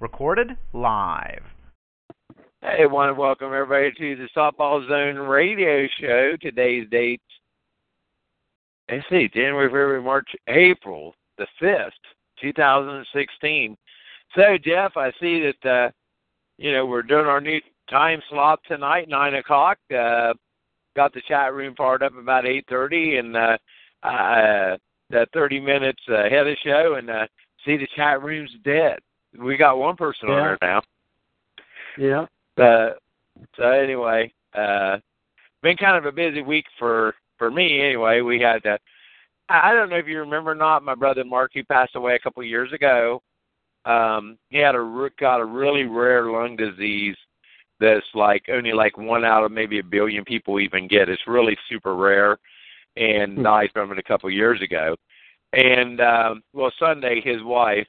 Recorded live. Hey, I want to welcome everybody to the Softball Zone radio show. Today's date, let's see, January, February, March, April the 5th, 2016. So, Jeff, I see that, uh, you know, we're doing our new time slot tonight, 9 o'clock. Uh, got the chat room fired up about 8.30 and uh, uh, the 30 minutes ahead of the show, and uh, see the chat room's dead. We got one person Yeah. on there now. Yeah. Uh, so anyway, uh, been kind of a busy week for for me. Anyway, we had uh, I don't know if you remember or not. My brother Mark, he passed away a couple of years ago. Um, he had a got a really rare lung disease that's like only like one out of maybe a billion people even get. It's really super rare, and Hmm. died from it a couple of years ago. And um, well, Sunday, his wife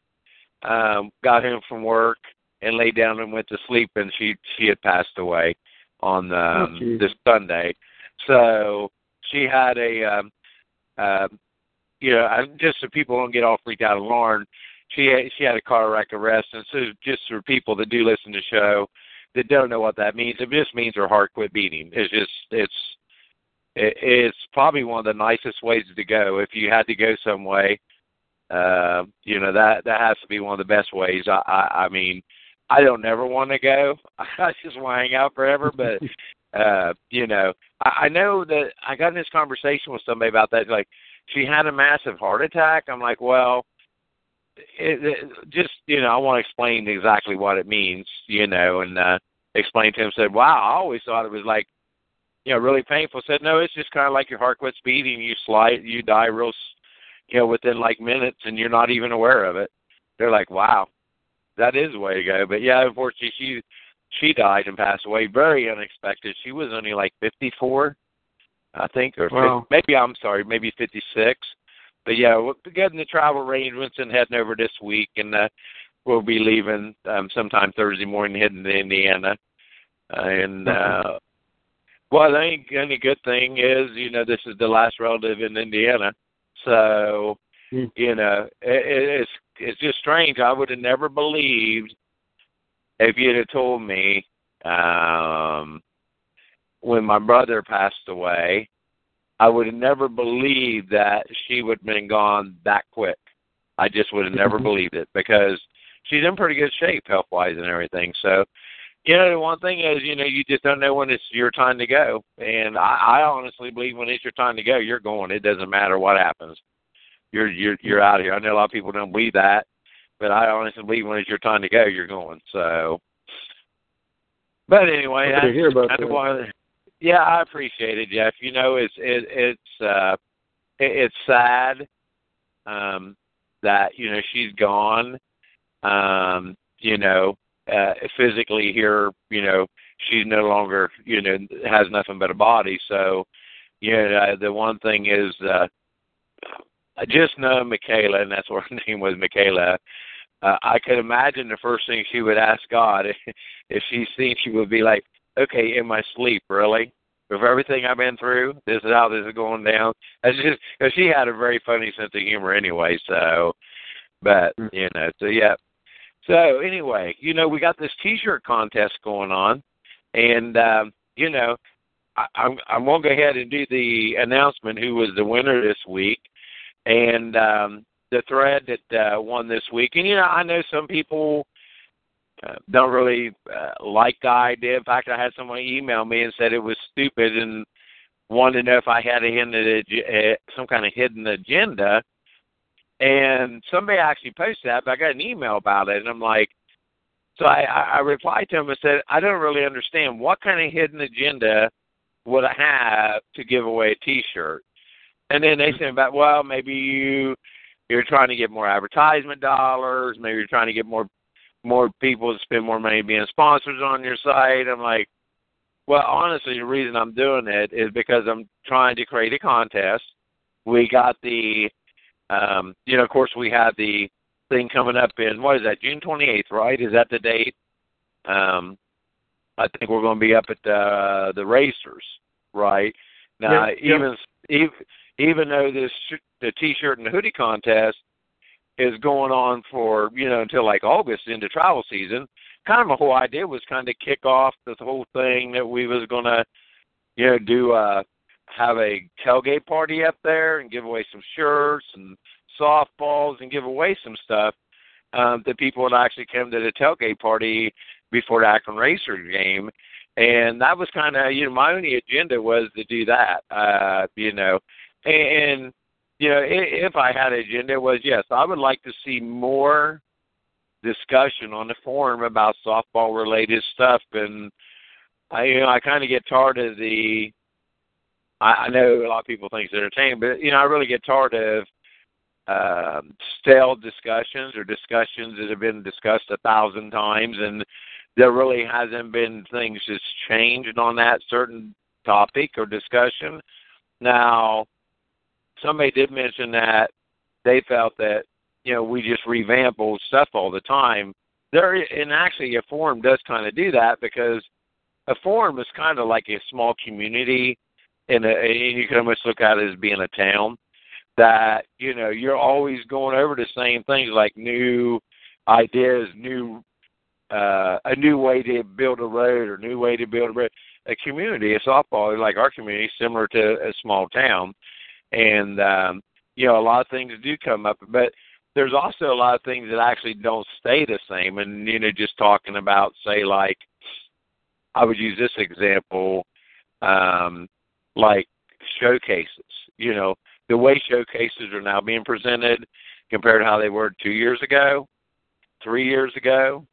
um, got him from work and laid down and went to sleep, and she she had passed away on um, geez. this Sunday. So she had a, um, uh, you know, I- just so people don't get all freaked out and alarmed. She had, she had a cardiac arrest, and so just for people that do listen to the show that don't know what that means, it just means her heart quit beating. It's just it's it, it's probably one of the nicest ways to go if you had to go some way. Uh, you know that that has to be one of the best ways. I I, I mean, I don't never want to go. I just want to hang out forever. But uh, you know, I, I know that I got in this conversation with somebody about that. Like, she had a massive heart attack. I'm like, well, it, it, just you know, I want to explain exactly what it means. You know, and uh, explain to him. Said, wow, I always thought it was like you know, really painful. Said, no, it's just kind of like your heart quits beating. You slide, you die real, s you know, within like minutes, and you're not even aware of it. They're like, wow, that is the way to go. But yeah, unfortunately, she she died and passed away very unexpected. She was only like 54, I think, or Wow. 50, maybe I'm sorry, maybe 56. But yeah, we're getting the travel arrangements and heading over this week, and uh, we'll be leaving um, sometime Thursday morning, heading to Indiana. Uh, and uh, well, the only, only good thing is, you know, this is the last relative in Indiana, so Hmm. you know, it, it, it's it's just strange. I would have never believed if you'd have told me um, when my brother passed away. I would have never believed that she would have been gone that quick. I just would have never believed it because she's in pretty good shape health wise and everything. So you know, the one thing is, you know, you just don't know when it's your time to go. And I, I honestly believe when it's your time to go, you're going. It doesn't matter what happens. You're you're you're out of here. I know a lot of people don't believe that, but I honestly believe when it's your time to go, you're going. So, but anyway, to hear about of that. why. Yeah, I appreciate it, Jeff. You know, it's it, it's uh, it, it's sad um, that you know she's gone. Um, you know, uh, physically here, you know, she's no longer, you know, has nothing but a body. So, you know, uh, the one thing is, uh, I just know Michaela, and that's what her name was, Michaela. Uh, I could imagine the first thing she would ask God if she's seen, she would be like, "Okay, in my sleep, really." With everything I've been through, this is how this is going down. That's just because she had a very funny sense of humor, anyway. So, but you know, so yeah, so anyway, you know, we got this T-shirt contest going on, and um, you know, I, I'm I'm gonna go ahead and do the announcement who was the winner this week, and um, the thread that uh, won this week. And you know, I know some people uh, don't really uh, like the idea. In fact, I had someone email me and said it was stupid and wanted to know if I had a hidden uh, some kind of hidden agenda. And somebody actually posted that, but I got an email about it, and I'm like, so I, I replied to him and said, I don't really understand what kind of hidden agenda would I have to give away a T-shirt. And then they said about, well, maybe you you're trying to get more advertisement dollars, maybe you're trying to get more more people to spend more money being sponsors on your site. I'm like, well, honestly, the reason I'm doing it is because I'm trying to create a contest. We got the, um, you know, of course, we had the thing coming up in what is that, June 28th, right? Is that the date? Um, I think we're going to be up at the the racers, right? Now, Yep, yep. even even even though this sh- the T-shirt and the hoodie contest is going on for you know until like August into travel season. Kind of my whole idea was kind of kick off this whole thing that we was gonna you know do uh have a tailgate party up there and give away some shirts and softballs and give away some stuff um that people would actually come to the tailgate party before the Akron Racer game. And that was kind of, you know, my only agenda was to do that, uh, you know, and you know, if I had an agenda, was yes, I would like to see more discussion on the forum about softball related stuff, and I, you know, I kind of get tired of the. I, I know a lot of people think it's entertaining, but you know, I really get tired of um, stale discussions or discussions that have been discussed a thousand times, and there really hasn't been things that's changed on that certain topic or discussion. Now, somebody did mention that they felt that you know we just revamp old stuff all the time. There, and actually, a forum does kind of do that because a forum is kind of like a small community, and, a, and you can almost look at it as being a town. That you know you're always going over the same things like new ideas, new uh, a new way to build a road or new way to build a. A community, a softball like our community, similar to a small town, and um, you know a lot of things do come up, but there's also a lot of things that actually don't stay the same. And you know, just talking about say like I would use this example, um, like showcases. You know, the way showcases are now being presented compared to how they were two years ago, three years ago.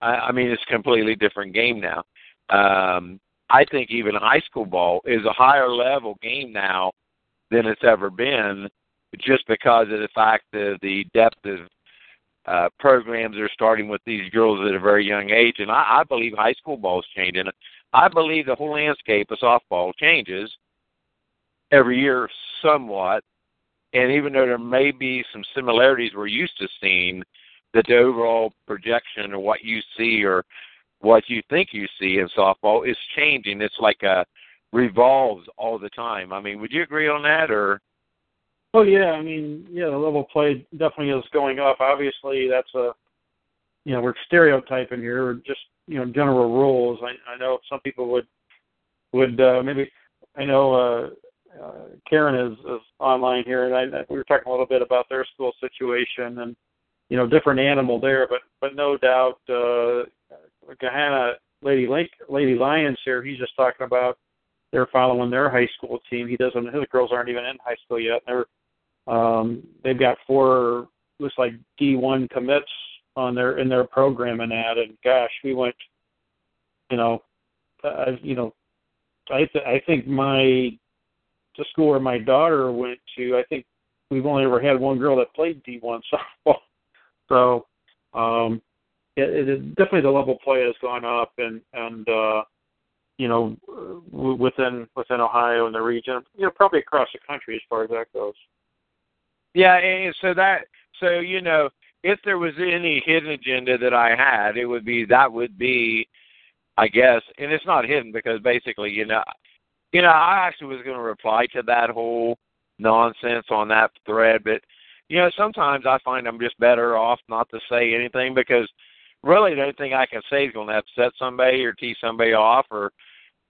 I, I mean, it's a completely different game now. Um, I think even high school ball is a higher level game now than it's ever been, just because of the fact that the depth of uh, programs are starting with these girls at a very young age, and I, I believe high school ball is changing. I believe the whole landscape of softball changes every year somewhat, and even though there may be some similarities we're used to seeing, that the overall projection or what you see or what you think you see in softball is changing. It's like a revolves all the time. I mean, would you agree on that or? Oh yeah, I mean, yeah, the level of play definitely is going up. Obviously, that's a, you know, we're stereotyping here, just you know, general rules. I, I know some people would, would uh, maybe, I know uh, uh, Karen is, is online here, and I, we were talking a little bit about their school situation, and you know, different animal there, but but no doubt, uh, Gahanna Lady Link, Lady Lions here. He's just talking about they're following their high school team. He doesn't. The girls aren't even in high school yet. They're um, they've got four looks like D1 commits on their in their program and that. And gosh, we went. You know, uh, you know, I th- I think my the school where my daughter went to. I think we've only ever had one girl that played D1 softball. So um, it, it definitely the level play has gone up and and uh, you know, within within Ohio and the region, you know, probably across the country as far as that goes. Yeah, and so that so you know, if there was any hidden agenda that I had, it would be that would be, I guess, and it's not hidden because basically, you know, you know, I actually was going to reply to that whole nonsense on that thread, but you know, sometimes I find I'm just better off not to say anything because really the only thing I can say is going to upset somebody or tee somebody off or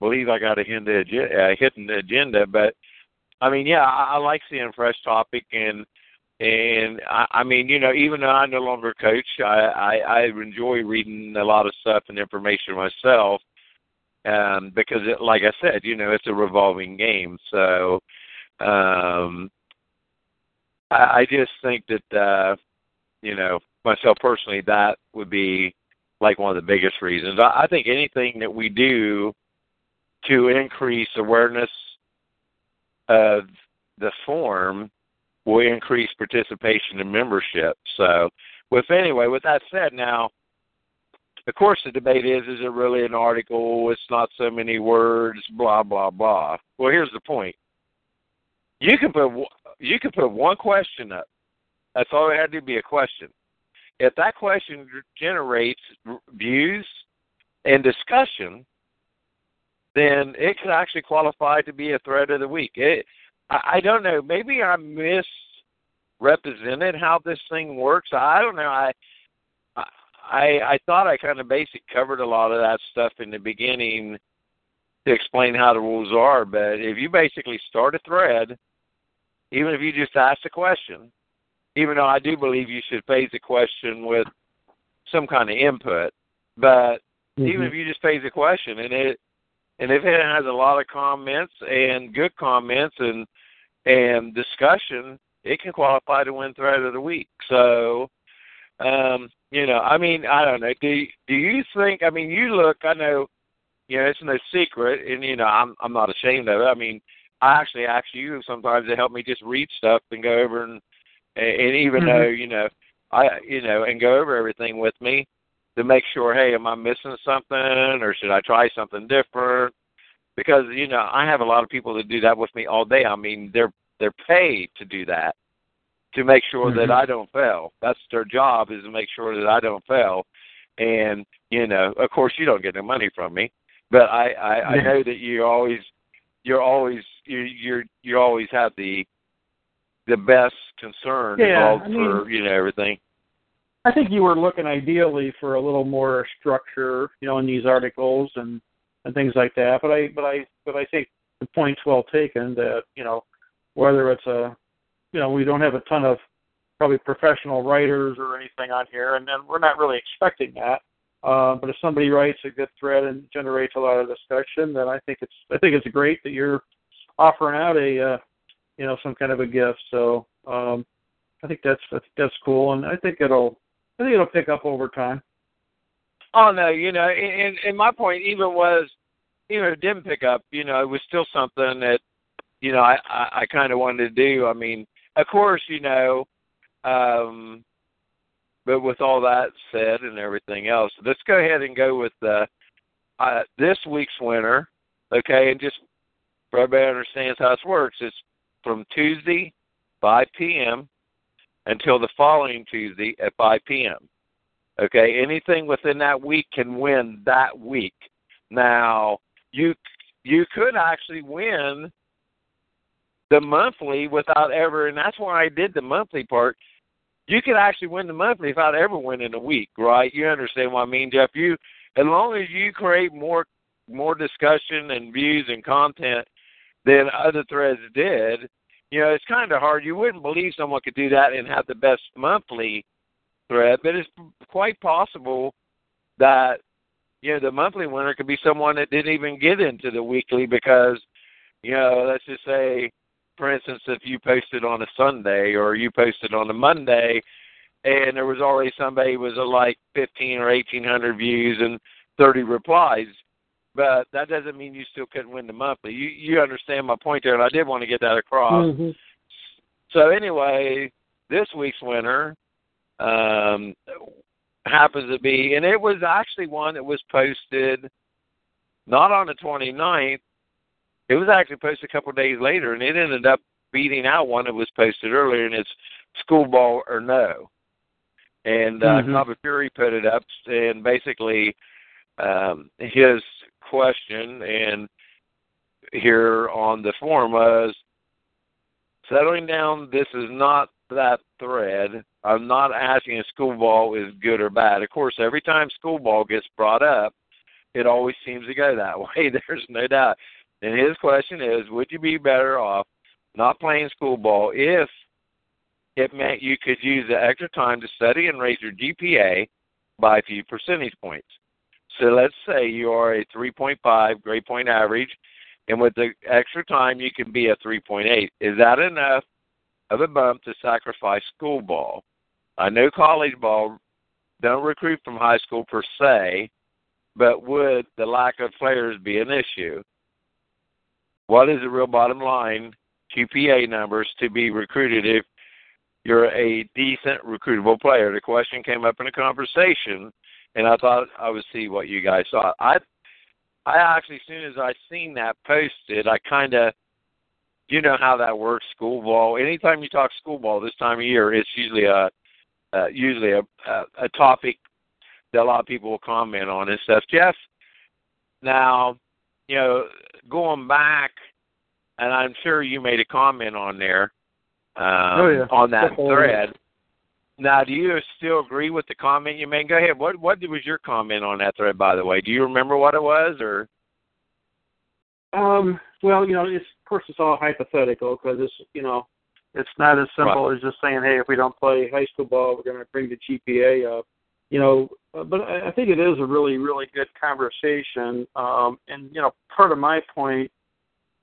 believe I got a hidden agenda, hidden agenda. But I mean, yeah, I, I like seeing fresh topic and and I, I mean, you know, even though I no longer coach, I, I I enjoy reading a lot of stuff and information myself. Um, because it, like I said, you know, it's a revolving game. So um I, I just think that uh you know, myself personally, that would be like one of the biggest reasons. I, I think anything that we do to increase awareness of the form will increase participation and membership. So, with anyway, with that said, now, of course, the debate is: is it really an article? It's not so many words. Blah blah blah. Well, here's the point: you can put you can put one question up. That's all it had to be a question. If that question generates views and discussion, then it could actually qualify to be a thread of the week. It, I, I don't know. Maybe I misrepresented how this thing works. I don't know. I I I thought I kind of basic covered a lot of that stuff in the beginning to explain how the rules are. But if you basically start a thread, even if you just ask a question, even though I do believe you should phase the question with some kind of input, but mm-hmm. even if you just phase a question and it and if it has a lot of comments and good comments and and discussion, it can qualify to win thread of the week. So, um, you know, I mean, I don't know. Do do you think? I mean, you look. I know, you know, it's no secret, and you know, I'm I'm not ashamed of it. I mean, I actually ask you sometimes to help me just read stuff and go over and and even mm-hmm. though you know, I you know, and go over everything with me to make sure, hey, am I missing something, or should I try something different? Because you know, I have a lot of people that do that with me all day. I mean, they're they're paid to do that to make sure mm-hmm. that I don't fail. That's their job is to make sure that I don't fail. And you know, of course, you don't get no money from me, but I I, yeah. I know that you always you're always you you're you always have the the best concern yeah, involved I mean, for you know everything. I think you were looking ideally for a little more structure, you know, in these articles and and things like that. But I but I but I think the point's well taken that you know whether it's a you know we don't have a ton of probably professional writers or anything on here, and then we're not really expecting that. Uh, but if somebody writes a good thread and generates a lot of discussion, then I think it's I think it's great that you're offering out a uh, you know some kind of a gift. So um, I think that's I think that's cool, and I think it'll I think it'll pick up over time. Oh no, you know, and and my point even was, even if it didn't pick up, you know, it was still something that, you know, I I, I kind of wanted to do. I mean, of course, you know, um, but with all that said and everything else, let's go ahead and go with the uh, this week's winner. Okay, and just for everybody understands how this works, it's from Tuesday, 5 p.m. until the following Tuesday at 5 p.m. Okay, anything within that week can win that week. Now, you you could actually win the monthly without ever, and that's why I did the monthly part. You could actually win the monthly without ever winning a week, right? You understand what I mean, Jeff? You, as long as you create more more discussion and views and content than other threads did, you know, it's kind of hard. You wouldn't believe someone could do that and have the best monthly thread, but it's quite possible that you know the monthly winner could be someone that didn't even get into the weekly because you know let's just say for instance if you posted on a sunday or you posted on a monday and there was already somebody with like 15 or 1800 views and 30 replies but that doesn't mean you still couldn't win the monthly you you understand my point there and i did want to get that across mm-hmm. so anyway this week's winner um, happens to be, and it was actually one that was posted not on the 29th. It was actually posted a couple of days later, and it ended up beating out one that was posted earlier, and it's school ball or no. And uh, mm-hmm. Fury put it up, and basically um, his question and here on the forum was settling down. This is not that thread. I'm not asking if school ball is good or bad. Of course, every time school ball gets brought up, it always seems to go that way. There's no doubt. And his question is, would you be better off not playing school ball if it meant you could use the extra time to study and raise your GPA by a few percentage points? So let's say you are a 3.5 grade point average, and with the extra time you can be a 3.8. Is that enough of a bump to sacrifice school ball. I know college ball don't recruit from high school per se, but would the lack of players be an issue? What is the real bottom line QPA numbers to be recruited if you're a decent recruitable player? The question came up in a conversation, and I thought I would see what you guys thought. I, I actually, as soon as I seen that posted, I kind of you know how that works. School ball. Anytime you talk school ball this time of year, it's usually a uh, usually a, a a topic that a lot of people will comment on and stuff. Jeff, now you know going back, and I'm sure you made a comment on there. um, oh, yeah. on that Definitely. thread. Now, do you still agree with the comment you made? Go ahead. What what was your comment on that thread, by the way? Do you remember what it was, or? Um, well, you know, it's, of course, it's all hypothetical because it's, you know, it's not as simple as just saying, hey, if we don't play high school ball, we're going to bring the GPA up. You know, uh, but I I think it is a really, really good conversation. Um, and you know, part of my point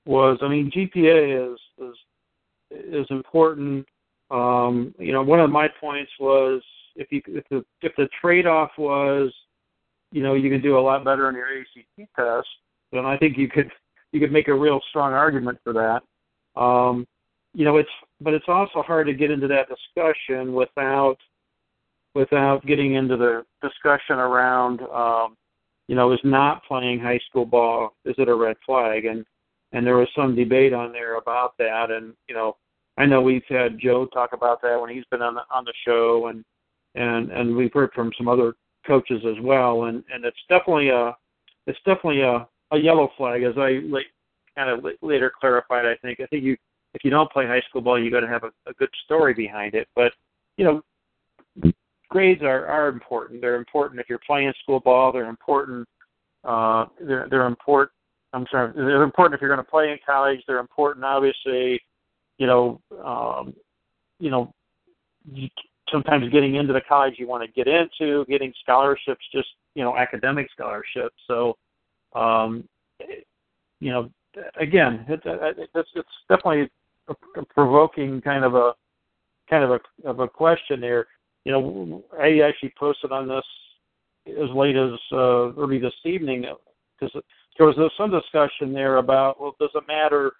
was, I mean, GPA is is is important. Um, you know, one of my points was if you if the if the trade off was, you know, you can do a lot better on your ACT test, then I think you could you could make a real strong argument for that. Um, you know, it's but it's also hard to get into that discussion without without getting into the discussion around um, you know, is not playing high school ball is it a red flag? And and there was some debate on there about that and you know, I know we've had Joe talk about that when he's been on the on the show and and and we've heard from some other coaches as well and and it's definitely a it's definitely a a yellow flag, as I like, kind of later clarified. I think I think you if you don't play high school ball, you got to have a, a good story behind it. But you know, grades are are important. They're important if you're playing school ball. They're important. Uh, they're they're important. I'm sorry. They're important if you're going to play in college. They're important, obviously. You know, um, you know, you, sometimes getting into the college you want to get into, getting scholarships, just you know, academic scholarships. So um, you know, again, it, it, it's, it's definitely provoking kind of a kind of a of a question there. You know, I actually posted on this as late as uh, early this evening because there was some discussion there about well, does it matter,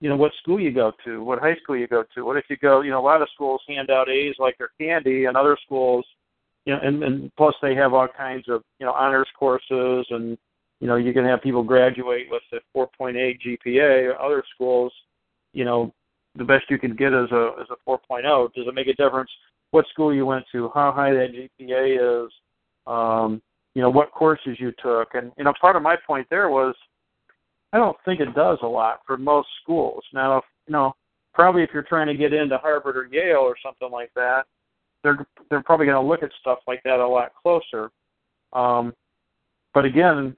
you know, what school you go to, what high school you go to? What if you go, you know, a lot of schools hand out A's like they're candy, and other schools, you know, and, and plus they have all kinds of you know honors courses and you know, you can have people graduate with a 4.8 GPA. Other schools, you know, the best you can get is a is a 4.0. Does it make a difference what school you went to, how high that GPA is, um, you know, what courses you took, and you know, part of my point there was, I don't think it does a lot for most schools. Now, if, you know, probably if you're trying to get into Harvard or Yale or something like that, they're they're probably going to look at stuff like that a lot closer. Um, but again,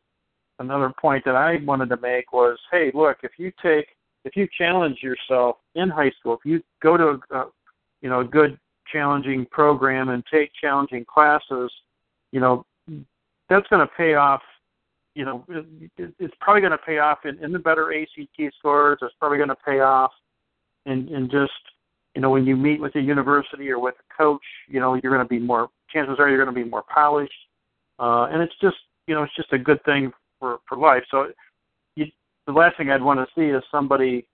another point that I wanted to make was, hey, look, if you take, if you challenge yourself in high school, if you go to a, a you know, a good challenging program and take challenging classes, you know, that's going to pay off. You know, it, it's probably going to pay off in, in the better ACT scores. It's probably going to pay off in, in just, you know, when you meet with a university or with a coach, you know, you're going to be more. Chances are you're going to be more polished, uh, and it's just, you know, it's just a good thing for for life. So the last thing I'd want to see is somebody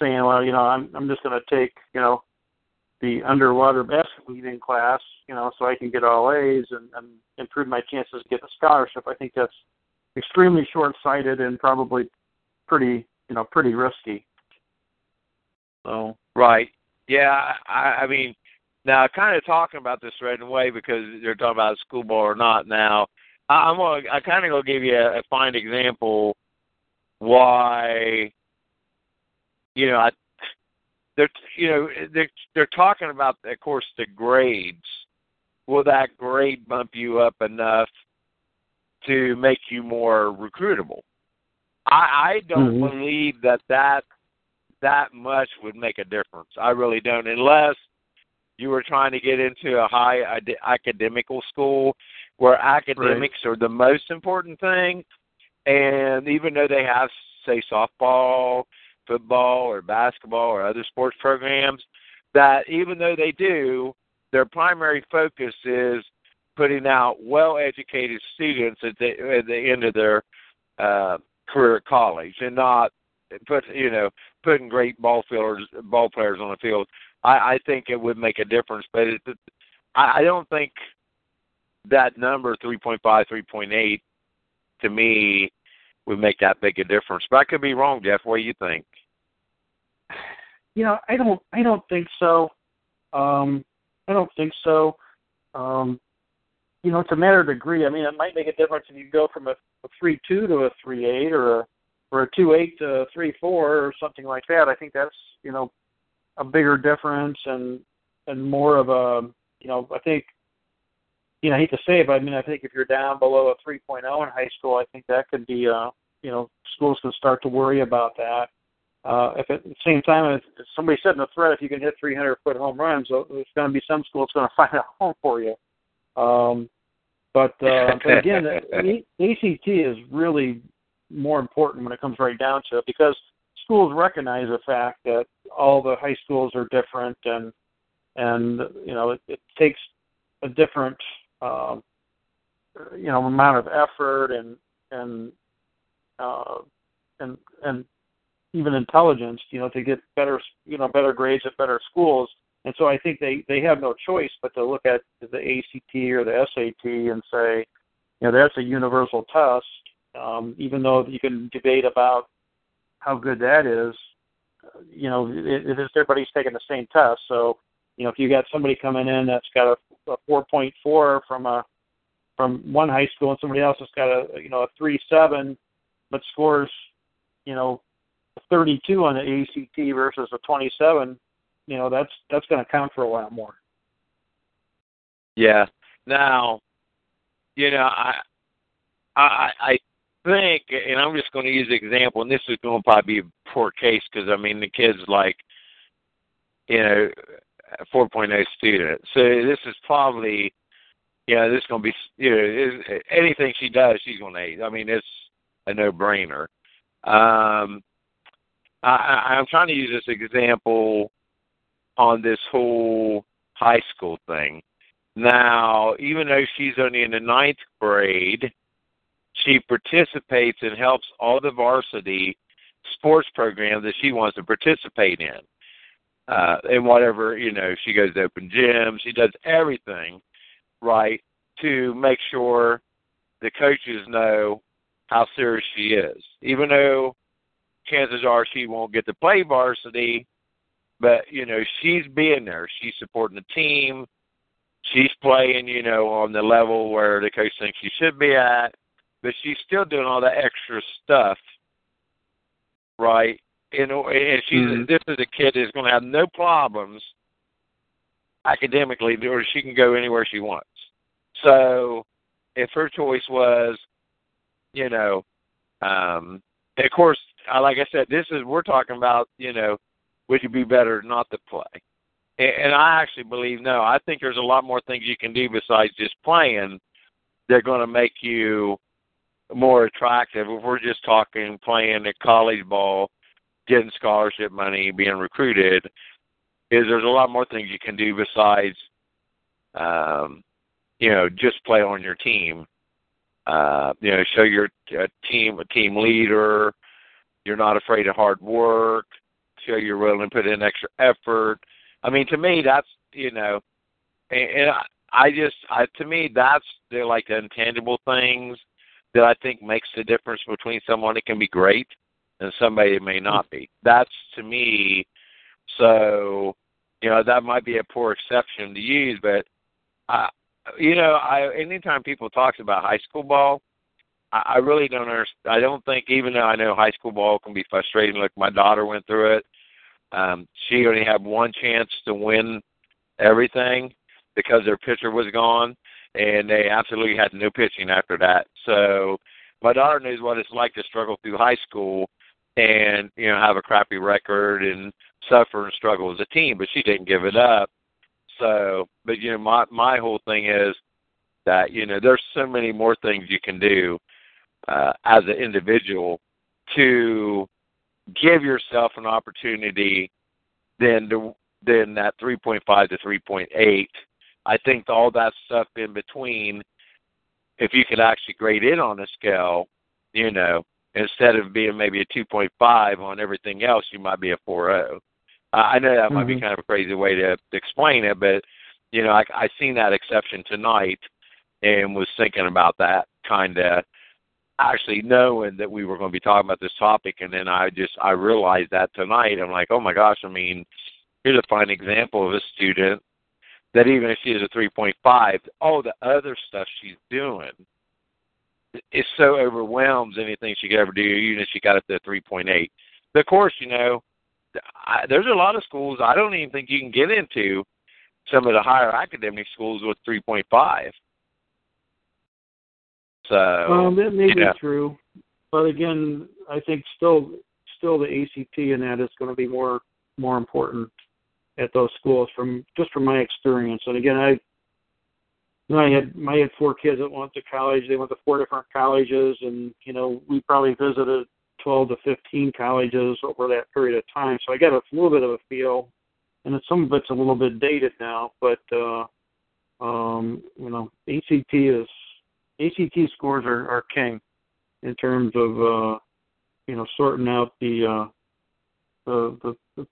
saying, well, you know, I'm I'm just going to take, you know, the underwater basket weaving class, you know, so I can get all A's and, and improve my chances to get a scholarship. I think that's extremely short-sighted and probably pretty, you know, pretty risky. So right, yeah, I, I mean, now kind of talking about this right away because they're talking about school ball or not. Now, I'm gonna, I kind of gonna give you a, a fine example why, you know, I, they're you know they're they're talking about of course the grades. Will that grade bump you up enough to make you more recruitable? I I don't mm-hmm. believe that that that much would make a difference. I really don't, unless you were trying to get into a high academical school where academics right. are the most important thing. And even though they have, say, softball, football, or basketball, or other sports programs, that even though they do, their primary focus is putting out well-educated students at the at the end of their uh, career at college, and not put you know putting great ball fielders, ball players on the field. I, I think it would make a difference, but it, I, I don't think that number 3.5, 3.8 to me would make that big a difference. But I could be wrong, Jeff. What do you think? You know, I don't. I don't think so. Um, I don't think so. Um, you know, it's a matter of degree. I mean, it might make a difference if you go from a, a three two to a three eight, or a or a two eight to a three four, or something like that. I think that's you know a bigger difference and and more of a you know I think you know I hate to say it, but I mean I think if you're down below a 3.0 in high school, I think that could be uh you know schools can start to worry about that. Uh, if at the same time, if, somebody said in the thread, if you can hit 300 foot home runs, there's going to be some school that's going to find a home for you. Um, but, uh, but again, the ACT is really more important when it comes right down to it because schools recognize the fact that all the high schools are different and and you know it, it takes a different uh, you know amount of effort and and uh, and and even intelligence you know to get better you know better grades at better schools and so I think they they have no choice but to look at the ACT or the SAT and say you know that's a universal test um, even though you can debate about how good that is, you know, it, it is everybody's taking the same test. So, you know, if you got somebody coming in that's got a, a 4.4 from a from one high school and somebody else has got a you know a three seven, but scores, you know, 32 on the ACT versus a 27, you know, that's that's going to count for a lot more. Yeah. Now, you know, I I I think, and I'm just going to use an example, and this is going to probably be a poor case because I mean the kid's like, you know, 4.0 student. So this is probably, you know, this is going to be, you know, anything she does, she's going to hate. I mean, it's a no-brainer. Um, I, I'm trying to use this example on this whole high school thing. Now, even though she's only in the ninth grade, she participates and helps all the varsity sports programs that she wants to participate in. Uh, and whatever, you know, she goes to open gym, she does everything right to make sure the coaches know how serious she is. Even though chances are she won't get to play varsity, but you know, she's being there. She's supporting the team. She's playing, you know, on the level where the coach thinks she should be at but she's still doing all that extra stuff, right? And, and she's mm-hmm. this is a kid that's going to have no problems academically, or she can go anywhere she wants. So, if her choice was, you know, um, of course, like I said, this is we're talking about, you know, would you be better not to play? And I actually believe no. I think there's a lot more things you can do besides just playing. They're going to make you more attractive if we're just talking playing at college ball, getting scholarship money, being recruited, is there's a lot more things you can do besides um, you know, just play on your team. Uh, you know, show your team a team leader, you're not afraid of hard work, show you're willing to put in extra effort. I mean, to me, that's you know, and, and I, I just, I to me, that's they're like the intangible things that I think makes the difference between someone that can be great and somebody may not be. That's to me. So, you know, that might be a poor exception to use, but I, you know, I anytime people talks about high school ball, I, I really don't understand. I don't think even though I know high school ball can be frustrating. Like my daughter went through it. Um, she only had one chance to win everything because their pitcher was gone and they absolutely had no pitching after that. So my daughter knows what it's like to struggle through high school and you know have a crappy record and suffer and struggle as a team, but she didn't give it up. So, but you know my my whole thing is that you know there's so many more things you can do uh, as an individual to give yourself an opportunity than to than that 3.5 to 3.8 I think all that stuff in between, if you could actually grade it on a scale, you know, instead of being maybe a 2.5 on everything else, you might be a 4.0. Uh, I know that mm-hmm. might be mm-hmm. kind of a crazy way to, to explain it, but you know, I, I seen that exception tonight and was thinking about that kind of actually knowing that we were going to be talking about this topic, and then I just I realized that tonight. I'm like, oh my gosh! I mean, here's a fine example of a student that even if she is a 3.5, all the other stuff she's doing it so overwhelms anything she could ever do, even if she got up to 3.8. But of course, you know, I, there's a lot of schools I don't even think you can get into some of the higher academic schools with 3.5. So um, that may be know. true, but again, I think still still the ACT and that is going to be more more important at those schools from just from my experience. And again, I you I had I had four kids that went to college. They went to four different colleges, and you know we probably visited 12 to 15 colleges over that period of time. So I got a little bit of a feel, and some of it's a little bit dated now, but uh, um, you know ACT is ACT scores are, are king in terms of uh, you know sorting out the uh, the, the, the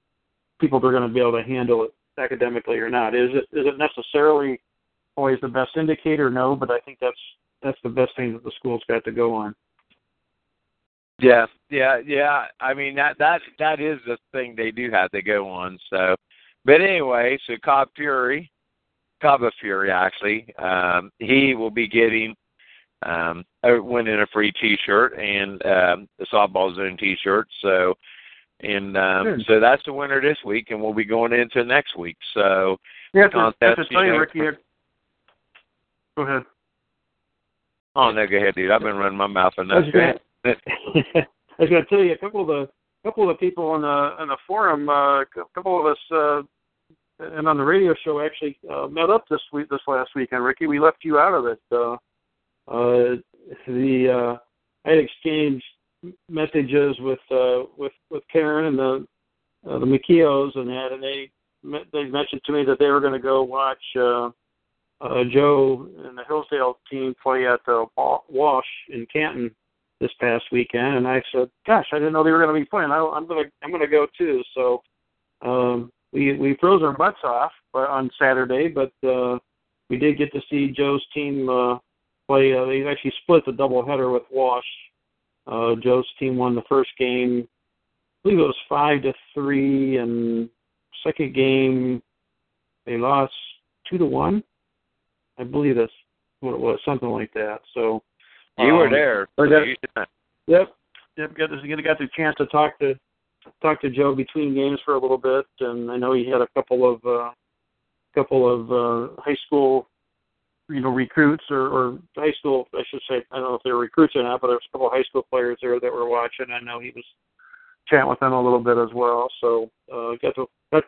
people that are going to be able to handle it academically or not. Is it is it necessarily always the best indicator? No, but I think that's that's the best thing that the school's got to go on. Yeah, yeah, yeah. I mean that that that is the thing they do have to go on. So, but anyway, so Cobb Fury, Cobb of Fury actually, um, he will be getting um, a, winning a free T-shirt and um, the softball zone T-shirt. So, and um, Good. so that's the winner this week, and we'll be going into next week. So, Yeah, to, tell you you, know. Ricky. Go ahead. oh no, go ahead, dude. I've been running my mouth enough. I was going to tell you a couple of the couple of the people on the on the forum, uh, a couple of us, uh, and on the radio show actually uh, met up this week, this last weekend. Ricky, we left you out of it. Uh, uh, the uh, I had exchanged messages with uh, with with Karen and the uh, the McKeows and that, and they they mentioned to me that they were going to go watch uh, uh, Joe and the Hillsdale team play at the Walsh in Canton this past weekend, and I said, "Gosh, I didn't know they were going to be playing. I, I'm going to I'm going to go too." So um, we we froze our butts off uh, on Saturday, but uh, we did get to see Joe's team uh, play. Uh, they actually split the doubleheader with Walsh. Uh, Joe's team won the first game. I believe it was five to three, and second game they lost two to one. I believe that's what it was, something like that. So you were um, there. so Yep. Yep. Got to got the chance to talk to talk to Joe between games for a little bit, and I know he had a couple of uh, couple of uh, high school, you know, recruits or, or high school. I should say. I don't know if they were recruits or not, but there was a couple of high school players there that were watching. I know he was chatting with them a little bit as well. So uh, got to. Got,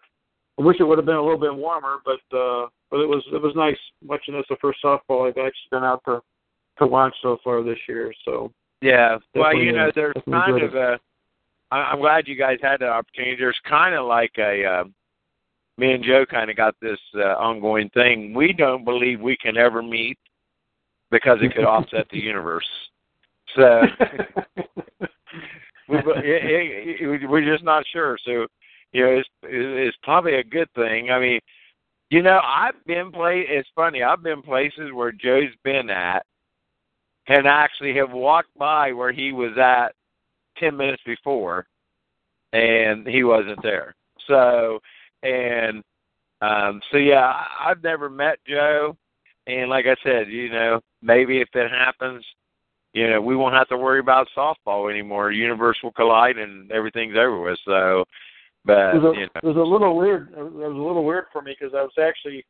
I wish it would have been a little bit warmer, but uh, but it was it was nice watching this the first softball I've actually been out to to watch so far this year. So Yeah. Well, you know, there's kind good. of a. I'm glad you guys had that opportunity. There's kind of like a. Uh, me and Joe kind of got this uh, ongoing thing. We don't believe we can ever meet because it could offset the universe. So we, it, it, it, we're just not sure. So, you know, it's it's probably a good thing. I mean, you know, I've been play. It's funny. I've been places where Joe's been at, and actually have walked by where he was at ten minutes before, and he wasn't there. So, and um, so yeah, I- I've never met Joe, and like I said, you know, maybe if it happens, you know, we won't have to worry about softball anymore. Universe will collide, and everything's over with. So, but it was, a, you know, it was a little weird. It was a little weird for me because I was actually,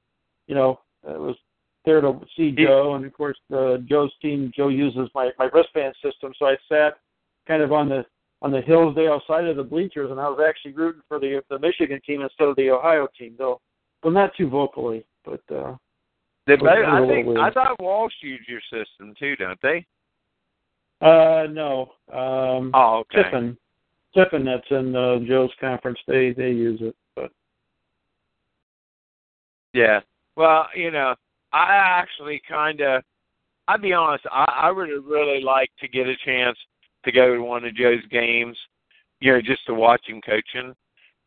you know, I was there to see Joe, and of course, uh, Joe's team. Joe uses my my wristband system, so I sat kind of on the on the Hillsdale side of the bleachers, and I was actually rooting for the the Michigan team instead of the Ohio team, though. Well, not too vocally, but uh, they, I think weird. I thought Walsh used your system too, don't they? uh, no. Um, Oh, okay. Tiffin, Tiffin, that's in uh, Joe's conference. They they use it, but Yeah. Well, you know, I actually kind of, I'll be honest, I, I would really like to get a chance to go to one of Joe's games, you know, just to watch him coaching.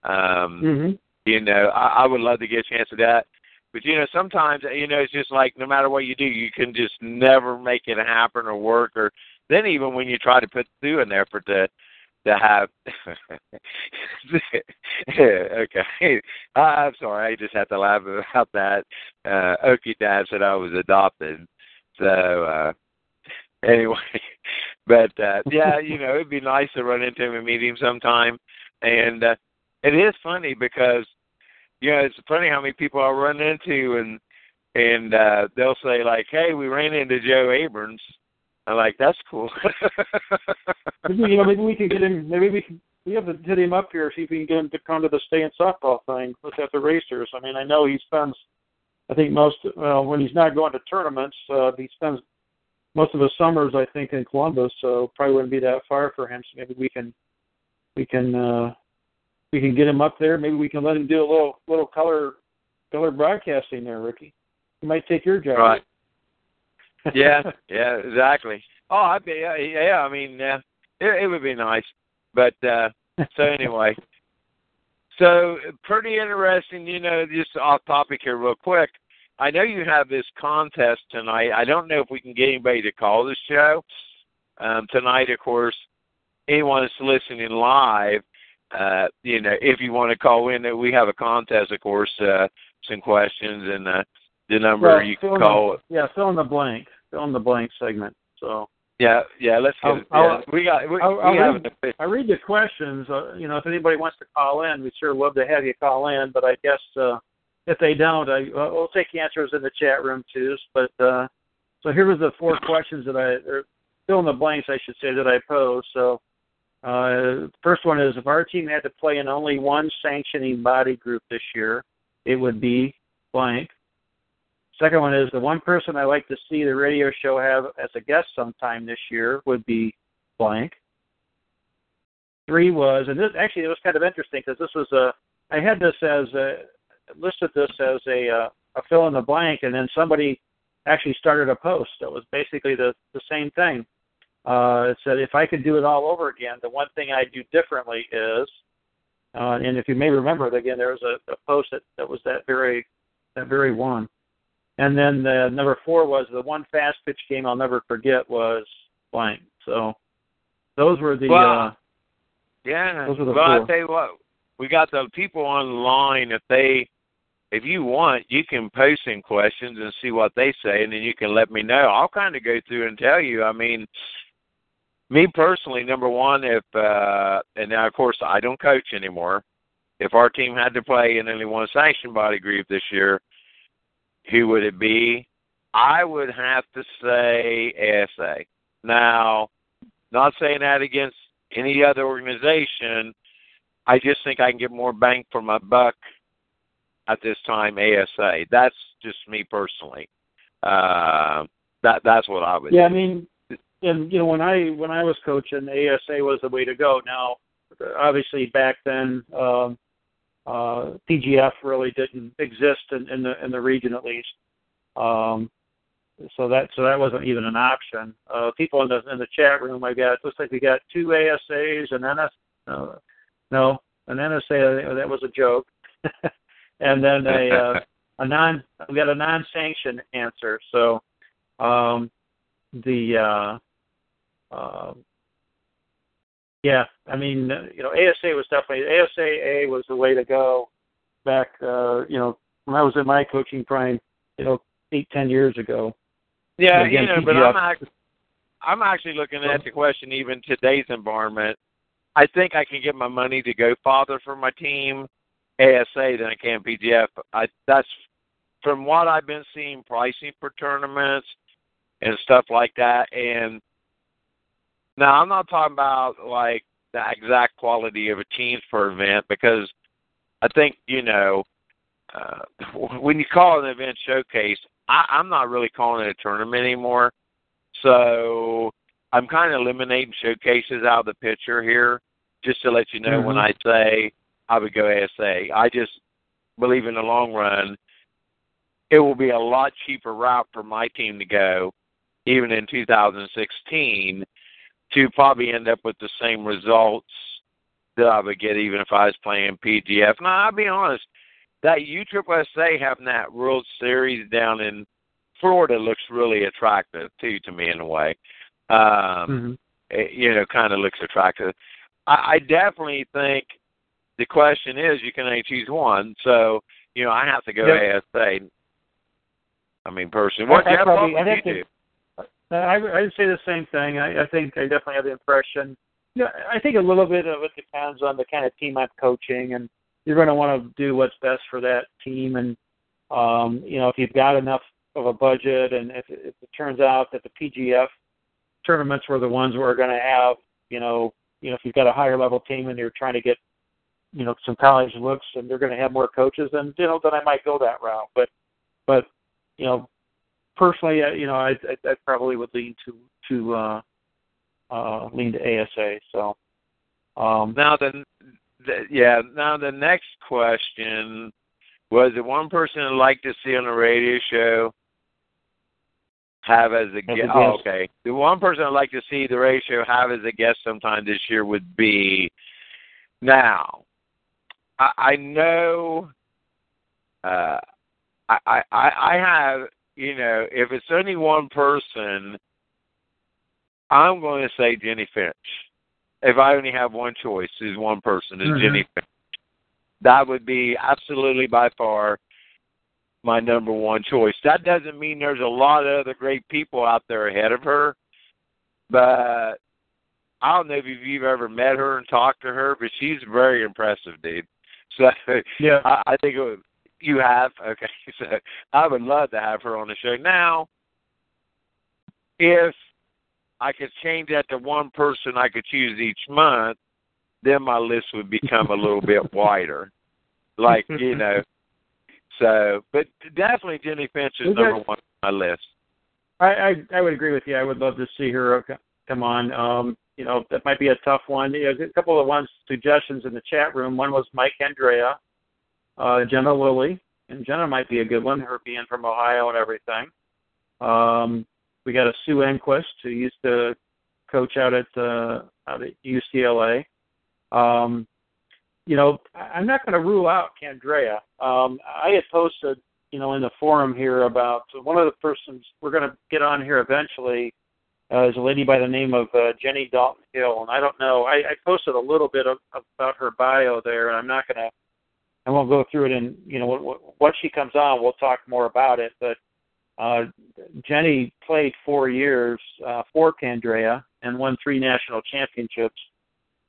Um, hmm You know, I, I would love to get a chance of that. But, you know, sometimes, you know, it's just like no matter what you do, you can just never make it happen or work. Or then even when you try to put through an effort to, to have okay. I'm sorry i just had to laugh about that uh okie dad said i was adopted. So uh anyway but uh yeah you know it'd be nice to run into him and meet him sometime. And uh it is funny because you know it's funny how many people I run into and and uh they'll say like, "Hey, we ran into Joe Abrams." I'm like, "That's cool." you know, maybe we can get him. Maybe we can. We have to hit him up here, see if we can get him to come to the stay softball thing. Let's have the racers. I mean, I know he spends. I think most well when he's not going to tournaments, uh, he spends most of his summers I think in Columbus, so probably wouldn't be that far for him. So maybe we can we can uh we can get him up there. Maybe we can let him do a little little color color broadcasting there, Ricky. He might take your job. Right. Yeah, yeah, exactly. Oh, I'd be yeah, yeah. I mean, yeah, it, it would be nice. But uh so anyway, so pretty interesting. You know, just off topic here, real quick. I know you have this contest tonight. I don't know if we can get anybody to call the show um, tonight. Of course, anyone that's listening live, uh, you know, if you want to call in, we have a contest. Of course, uh, some questions and uh, the number well, you can call. The, yeah, fill in the blank. Fill in the blank segment. So. Yeah, yeah. Let's get. I'll, yeah, we got. We, I'll, we I'll read, I read the questions. Uh, you know, if anybody wants to call in, we'd sure love to have you call in. But I guess uh, if they don't, I uh, we'll take answers in the chat room too. But uh, so here was the four questions that I or fill in the blanks, I should say, that I posed. So uh, first one is if our team had to play in only one sanctioning body group this year, it would be blank. Second one is the one person I like to see the radio show have as a guest sometime this year would be blank. Three was, and this actually it was kind of interesting because this was a I had this as a listed this as a uh, a fill in the blank, and then somebody actually started a post that was basically the the same thing. Uh, it said if I could do it all over again, the one thing I'd do differently is, uh, and if you may remember it again, there was a, a post that, that was that very that very one. And then the number four was the one fast pitch game I'll never forget was blank. So those were the well, uh, yeah. Those were the well. I tell you what, we got the people online. If they, if you want, you can post some questions and see what they say, and then you can let me know. I'll kind of go through and tell you. I mean, me personally, number one, if uh, and now of course I don't coach anymore. If our team had to play in only one sanction body group this year, who would it be? I would have to say ASA. Now, not saying that against any other organization, I just think I can get more bang for my buck at this time ASA. That's just me personally. Uh, that that's what I would. Yeah, do. I mean, and you know when I when I was coaching, ASA was the way to go. Now, obviously back then, um, uh, PGF really didn't exist in, in the in the region at least. Um, so that so that wasn't even an option. Uh, people in the in the chat room, I got looks like we got two ASAs and NS. Uh, no, an NSA that was a joke, and then a uh, a non we got a non-sanctioned answer. So um, the uh, uh, yeah, I mean, you know, ASA was definitely ASAA was the way to go back. Uh, you know, when I was in my coaching prime, you know, eight ten years ago. Yeah, again, you know, but I'm actually, I'm actually looking at the question even today's environment. I think I can get my money to go farther for my team ASA than I can PGF. I that's from what I've been seeing pricing for tournaments and stuff like that. And now I'm not talking about like the exact quality of a team for per event because I think you know uh, when you call an event showcase, I, I'm not really calling it a tournament anymore. So I'm kind of eliminating showcases out of the picture here, just to let you know when I say I would go ASA. I just believe in the long run, it will be a lot cheaper route for my team to go, even in 2016, to probably end up with the same results that I would get even if I was playing PGF. Now, I'll be honest, that USSSA having that World Series down in Florida looks really attractive too to me in a way. Um, Mm-hmm. it, you know, kind of looks attractive. I, I definitely think the question is you can only choose one, so you know I have to go Yep. ASA. I mean, personally, what, I- I probably- what would I'd you do? Uh, I, I'd say the same thing. I, I think I definitely have the impression, Yeah, I think a little bit of it depends on the kind of team I'm coaching, and you're going to want to do what's best for that team. And um, you know, if you've got enough of a budget, and if, if it turns out that the PGF tournaments were the ones we're going to have, you know, you know, if you've got a higher level team and you're trying to get, you know, some college looks, and they're going to have more coaches, then you know, then I might go that route. But, but, you know, personally, you know, I I, I probably would lean to to uh, uh, lean to ASA. So um, now the, the yeah now the next question was it one person I'd like to see on a radio show have as a, guest. Oh, okay. The one person I'd like to see the radio show have as a guest sometime this year would be now. I, I know. Uh, I, I I have you know if it's only one person, I'm going to say Jennie Finch. If I only have one choice, is one person is mm-hmm. Jennie Finch. That would be absolutely by far my number one choice. That doesn't mean there's a lot of other great people out there ahead of her, but I don't know if you've ever met her and talked to her, but she's very impressive, dude. So yeah, I, I think it would, you have okay. So I would love to have her on the show. Now, if I could change that to one person I could choose each month, then my list would become a little bit wider. Like, you know. So but definitely Jennie Finch is number one on my list. I, I I would agree with you. I would love to see her come on. Um, you know, that might be a tough one. You know, a couple of ones suggestions in the chat room. One was Mike Candrea, uh, Jenna Lilley, and Jenna might be a good one, her being from Ohio and everything. Um, we got a Sue Enquist who used to coach out at uh, out at UCLA. Um, you know, I'm not going to rule out Candrea. Um, I had posted, you know, in the forum here about one of the persons we're going to get on here eventually uh, is a lady by the name of uh, Jenny Dalton Hill, and I don't know. I, I posted a little bit of, about her bio there, and I'm not going to. I won't go through it. And you know, once she comes on, we'll talk more about it. But uh, Jenny played four years uh, for Candrea and won three national championships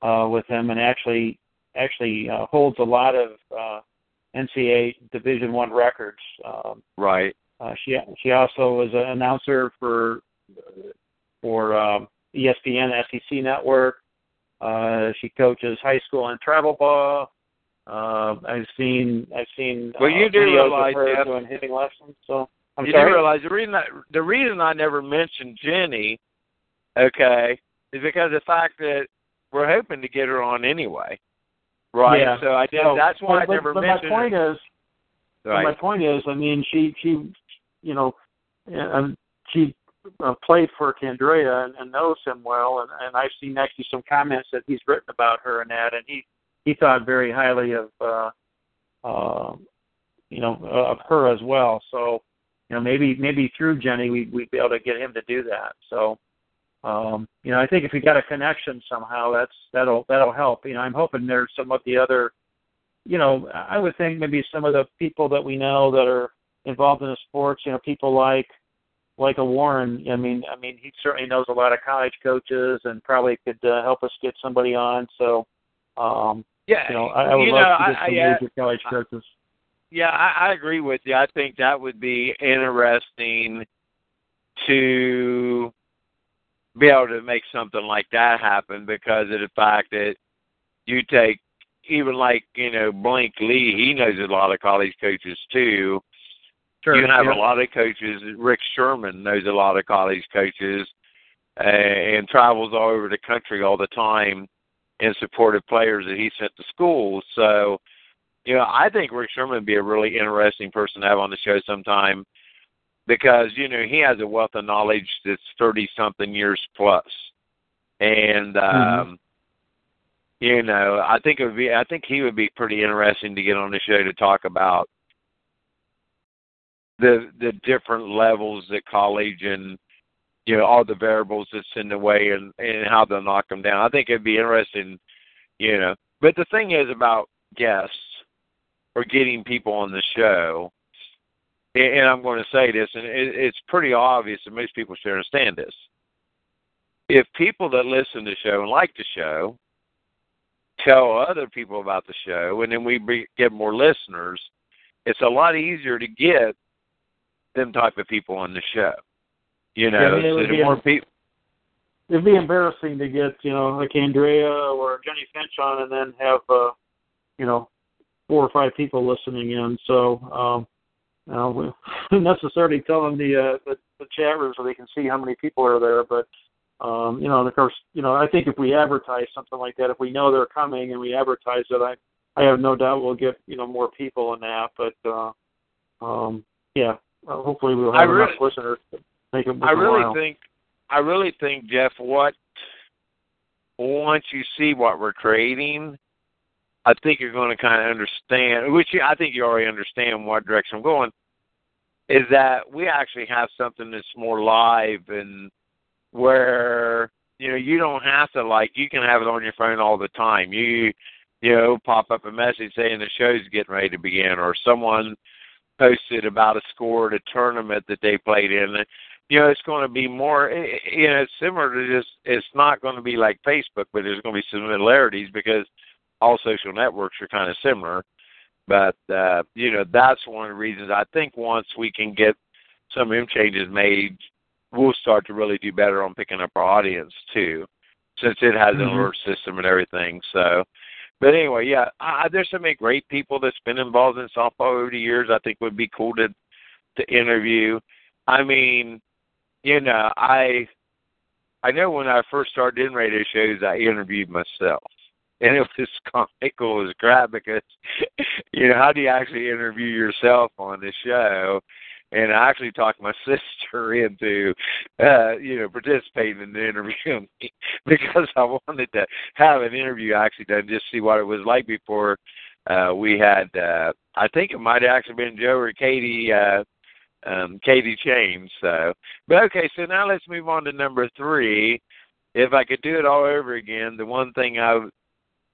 uh, with him, and actually actually uh, holds a lot of uh, NCAA Division One records. Um, right. Uh, she she also was an announcer for for um, ESPN SEC Network. Uh, she coaches high school and travel ball. Uh, I've seen I've seen well, you uh, do realize that, doing hitting lessons. So I'm you sorry. do realize the reason I, the reason I never mentioned Jenny, okay, is because of the fact that we're hoping to get her on anyway, right? Yeah. So I did. So, that's why but, I never but mentioned. my point her. is, right. my point is, I mean, she she, you know, and she uh, played for Candrea and, and knows him well, and, and I've seen actually some comments that he's written about her and that, and he he thought very highly of, uh, uh, you know, of her as well. So, you know, maybe maybe through Jenny we we'd be able to get him to do that. So, um, you know, I think if we got a connection somehow, that's that'll that'll help. You know, I'm hoping there's some of the other, you know, I would think maybe some of the people that we know that are involved in the sports. You know, people like like a Warren. I mean, I mean, he certainly knows a lot of college coaches and probably could uh, help us get somebody on. So, um, yeah, you know, I, I would you love know, to get I, some yeah, major college coaches. Yeah, I, I agree with you. I think that would be interesting to be able to make something like that happen because of the fact that you take even like you know Blink Lee, he knows a lot of college coaches too. Sure, you have yeah. a lot of coaches. Rick Sherman knows a lot of college coaches, uh, and travels all over the country all the time in support of players that he sent to schools. So, you know, I think Rick Sherman would be a really interesting person to have on the show sometime because you know he has a wealth of knowledge that's thirty something years plus. and um, Mm-hmm. you know I think it would be I think he would be pretty interesting to get on the show to talk about the the different levels at college and you know all the variables that's in the way and and how they'll knock them down. I think it'd be interesting, you know. But the thing is about guests or getting people on the show and I'm going to say this, and it, it's pretty obvious that most people should understand this. if people that listen to the show and like the show tell other people about the show, and then we get more listeners, it's a lot easier to get them type of people on the show. You know, Yeah, I mean, it would be more a- people. It'd be embarrassing to get you know like Candrea or Jennie Finch on and then have uh, you know four or five people listening in. So um, you know, we necessarily tell them the, uh, the the chat room so they can see how many people are there, but um, you know, and of course, you know, I think if we advertise something like that, if we know they're coming and we advertise it, I I have no doubt we'll get you know more people in that. But uh, um, yeah, uh, hopefully we'll I have really- enough listeners make it. I really worthwhile. think, I really think, Jeff, what once you see what we're creating, I think you're going to kind of understand, which I think you already understand what direction I'm going. Is that we actually have something that's more live and where you know you don't have to like you can have it on your phone all the time. You you know pop up a message saying the show's getting ready to begin, or someone posted about a score at a tournament that they played in. You know, it's going to be more. eh, eh, You know, it's similar to just. It's not going to be like Facebook, but there's going to be similarities because all social networks are kind of similar. But uh, you know, that's one of the reasons I think once we can get some of them changes made, we'll start to really do better on picking up our audience too, since it has an Mhm. alert system and everything. So, but anyway, yeah, I, there's so many great people that's been involved in softball over the years. I think would be cool to to interview. I mean, you know, I I know when I first started in radio shows, I interviewed myself, and it was comical as crap because you know how do you actually interview yourself on the show? And I actually talked my sister into, uh, you know, participating in the interview because I wanted to have an interview actually done, just see what it was like before uh, we had. uh I think it might have actually been Joe or Katie. uh um, Katie Chain. So, but okay. So now let's move on to number three. If I could do it all over again, the one thing I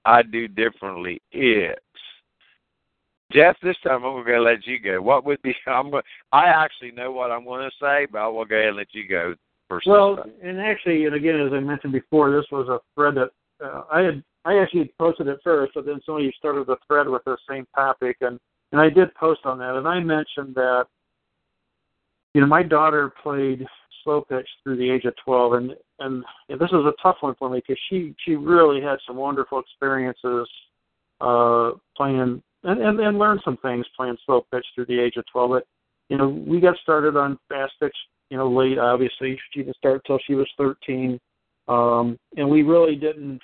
I'd do differently is Jeff. This time I'm going to let you go. What would be? I'm. Going, I actually know what I'm going to say, but I will go ahead and let you go first. Well, time. and actually, and again, as I mentioned before, this was a thread that uh, I had. I actually posted it first, but then somebody started a thread with the same topic, and and I did post on that, and I mentioned that, you know, my daughter played slow pitch through the age of 12, and and this was a tough one for me because she she really had some wonderful experiences uh playing and, and and learned some things playing slow pitch through the age of 12. But you know, we got started on fast pitch you know, late. Obviously, she didn't start till she was 13, um, and we really didn't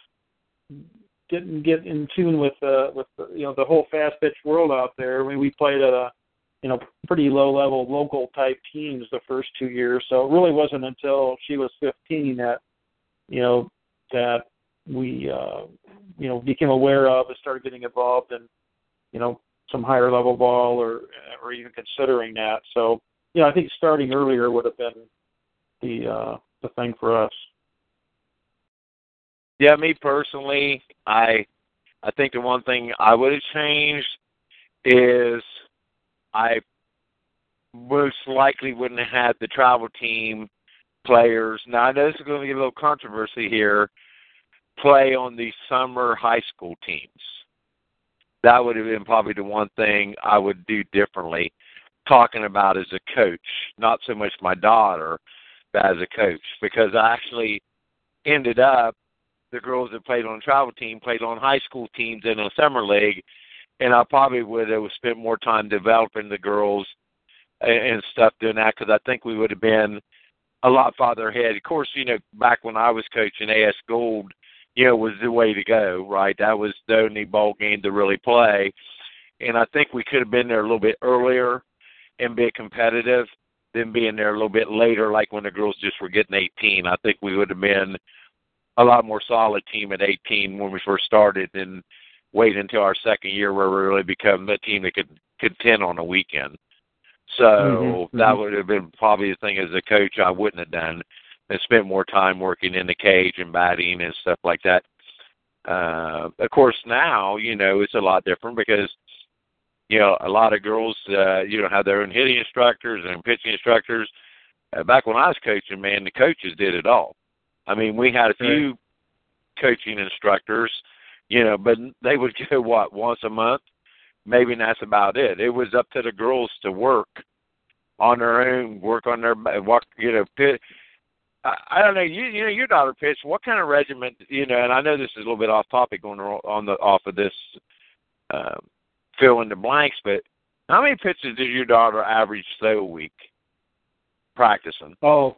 didn't get in tune with uh, with you know the whole fast pitch world out there. I mean, we played at a you know pretty low level local type teams the first two years, so it really wasn't until she was 15 that you know that we uh, you know became aware of and started getting involved in you know some higher level ball or or even considering that. So you know, I think starting earlier would have been the uh, the thing for us. Yeah, me personally, I I think the one thing I would have changed is I most likely wouldn't have had the travel team players. Now I know this is going to get a little controversy here. Play on the summer high school teams. That would have been probably the one thing I would do differently. Talking about as a coach, not so much my daughter, but as a coach, because I actually ended up the girls that played on the travel team played on high school teams in a summer league, and I probably would have spent more time developing the girls and, stuff doing that because I think we would have been a lot farther ahead. Of course, you know, back when I was coaching AS Gold, you know, was the way to go, right? That was the only ball game to really play, and I think we could have been there a little bit earlier and be competitive than being there a little bit later, like when the girls just were getting 18. I think we would have been a lot more solid team at 18 when we first started and wait until our second year where we really become the team that could contend on a weekend. So Mhm, that mhm. would have been probably the thing as a coach I wouldn't have done and spent more time working in the cage and batting and stuff like that. Uh, of course, now you know it's a lot different because you know a lot of girls uh, you know have their own hitting instructors and pitching instructors. Uh, back when I was coaching, man, the coaches did it all. I mean, we had a few coaching instructors, you know, but they would go what once a month, maybe and that's about it. It was up to the girls to work on their own, work on their walk, you know, pit. I, I don't know. You you know your daughter pitched. What kind of regiment? You know, and I know this is a little bit off topic on the on the off of this uh, fill in the blanks, but how many pitches did your daughter average throw a week practicing? Oh,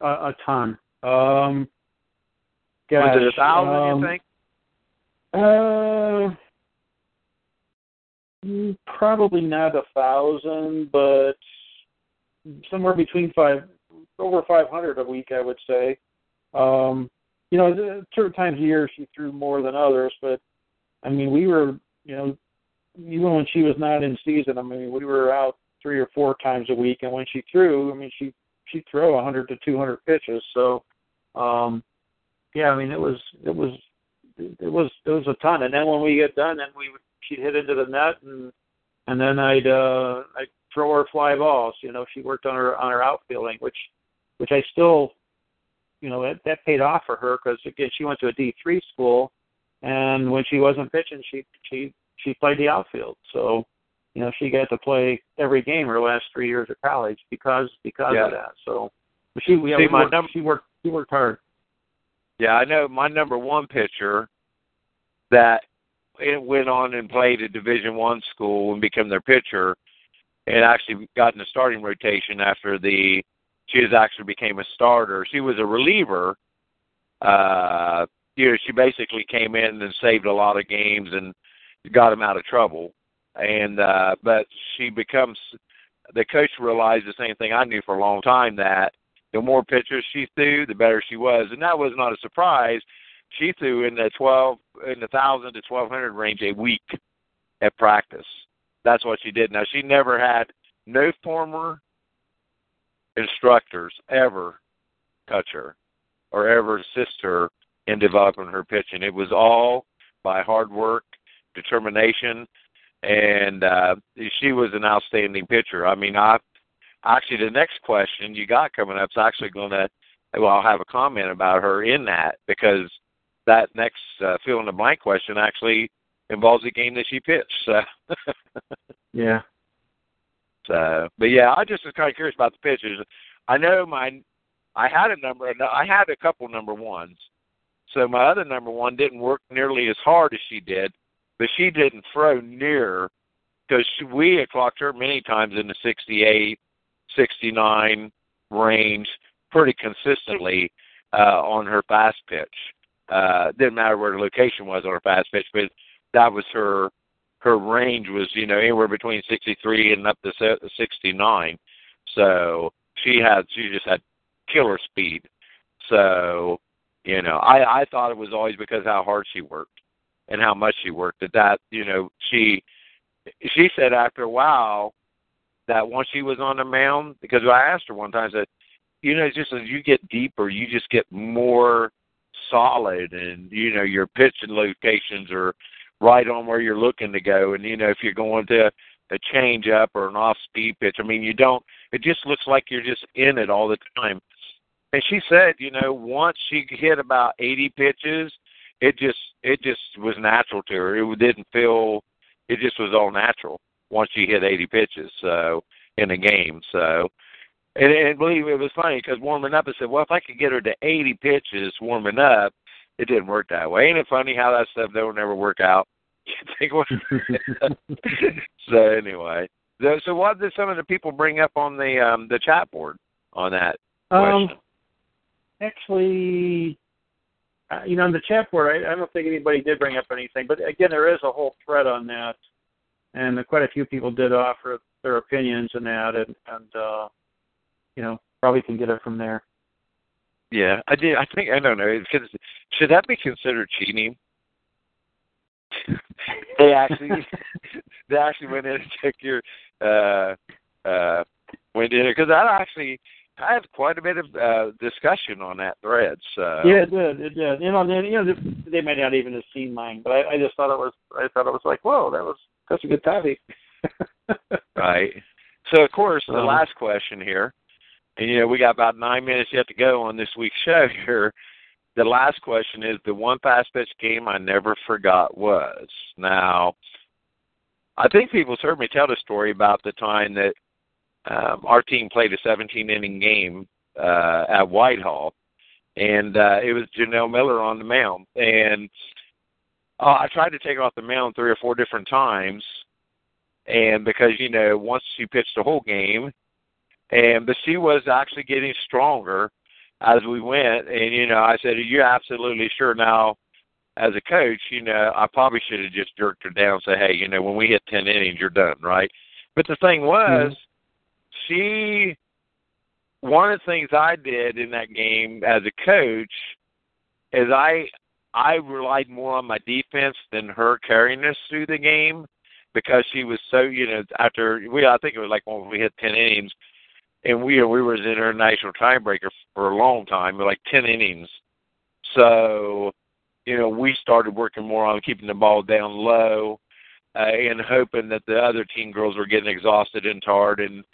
a, a ton. Um, gosh, Was it a thousand? um, you think? Uh, mm, probably not a thousand, but somewhere between five, over five hundred a week, I would say. Um, you know, certain times a year she threw more than others, but I mean, we were, you know, even when she was not in season, I mean, we were out three or four times a week, and when she threw, I mean, she she'd throw a hundred to two hundred pitches. So, um, yeah, I mean, it was it was it was it was a ton. And then when we get done, then we would she'd hit into the net, and and then I'd uh I'd throw her fly balls. You know, she worked on her on her outfielding, which which I still, you know, that that paid off for her because again she went to a D three school, and when she wasn't pitching, she she she played the outfield. So. You know, she got to play every game her last three years of college because because Yeah. of that. So, she yeah, See, we my worked, num- she worked she worked hard. Yeah, I know my number one pitcher that it went on and played at Division One school and became their pitcher, and actually got in the starting rotation after the she has actually became a starter. She was a reliever. Uh, you know, she basically came in and saved a lot of games and got him out of trouble. And uh, but she becomes the coach realized the same thing I knew for a long time that the more pitchers she threw, the better she was, and that was not a surprise. She threw in the twelve in the thousand to twelve hundred range a week at practice. That's what she did. Now she never had no former instructors ever touch her or ever assist her in developing her pitching. It was all by hard work, determination, and uh she was an outstanding pitcher. I mean, I actually the next question you got coming up is actually going to well I'll have a comment about her in that because that next uh, fill in the blank question actually involves the game that she pitched. So, Yeah. so but yeah, I just was kind of curious about the pitches. I know my I had a number I had a couple number ones. So my other number one didn't work nearly as hard as she did, but she didn't throw near because we had clocked her many times in the 68, 69 range pretty consistently uh, on her fast pitch. Uh, didn't matter where the location was on her fast pitch, but that was her her range was you know anywhere between 63 and up to se- 69. So she had she just had killer speed. So you know I I thought it was always because how hard she worked and how much she worked that that you know she she said after a while that once she was on the mound because I asked her one time I said you know just as you get deeper you just get more solid and you know your pitching locations are right on where you're looking to go. And you know if you're going to a change up or an off speed pitch I mean you don't it just looks like you're just in it all the time. And she said you know once she hit about 80 pitches it just it just was natural to her. It didn't feel it just was all natural once she hit 80 pitches so in a game so and, and believe me, it was funny because warming up, I said, well, if I could get her to 80 pitches warming up, it didn't work that way. Ain't it funny how that stuff don't never work out? You so anyway, so, so what did some of the people bring up on the um the chat board on that Um, question? actually, uh, you know, on the chat board, I, I don't think anybody did bring up anything. But again, there is a whole thread on that, and quite a few people did offer their opinions in that, and and uh, you know, probably can get it from there. Yeah, I did. I think I don't know. Because should that be considered cheating? they actually they actually went in and took your uh uh went in because I actually I had quite a bit of uh discussion on that thread. So Yeah, it did. It did. You know, they, you know, they, they may not even have seen mine, but I, I just thought it was. I thought it was like, whoa, that was such a good topic. right. So of course the Um, last question here, and you know we got about nine minutes yet to go on this week's show here. the last question is the one fast pitch game I never forgot was now. I think people's heard me tell the story about the time that um, our team played a 17 inning game uh, at Whitehall, and uh, it was Janelle Miller on the mound, and uh, I tried to take her off the mound three or four different times, and because you know once she pitched the whole game, and but she was actually getting stronger as we went, and you know I said, "Are you absolutely sure now?" As a coach, you know, I probably should have just jerked her down and say, "Hey, you know, when we hit ten innings, you're done, right?" But the thing was, mm-hmm. she one of the things I did in that game as a coach is I I relied more on my defense than her carrying us through the game because she was so you know after we I think it was like when we hit ten innings and we we were an international tiebreaker for a long time like ten innings. So you know we started working more on keeping the ball down low uh, and hoping that the other team girls were getting exhausted and tired. And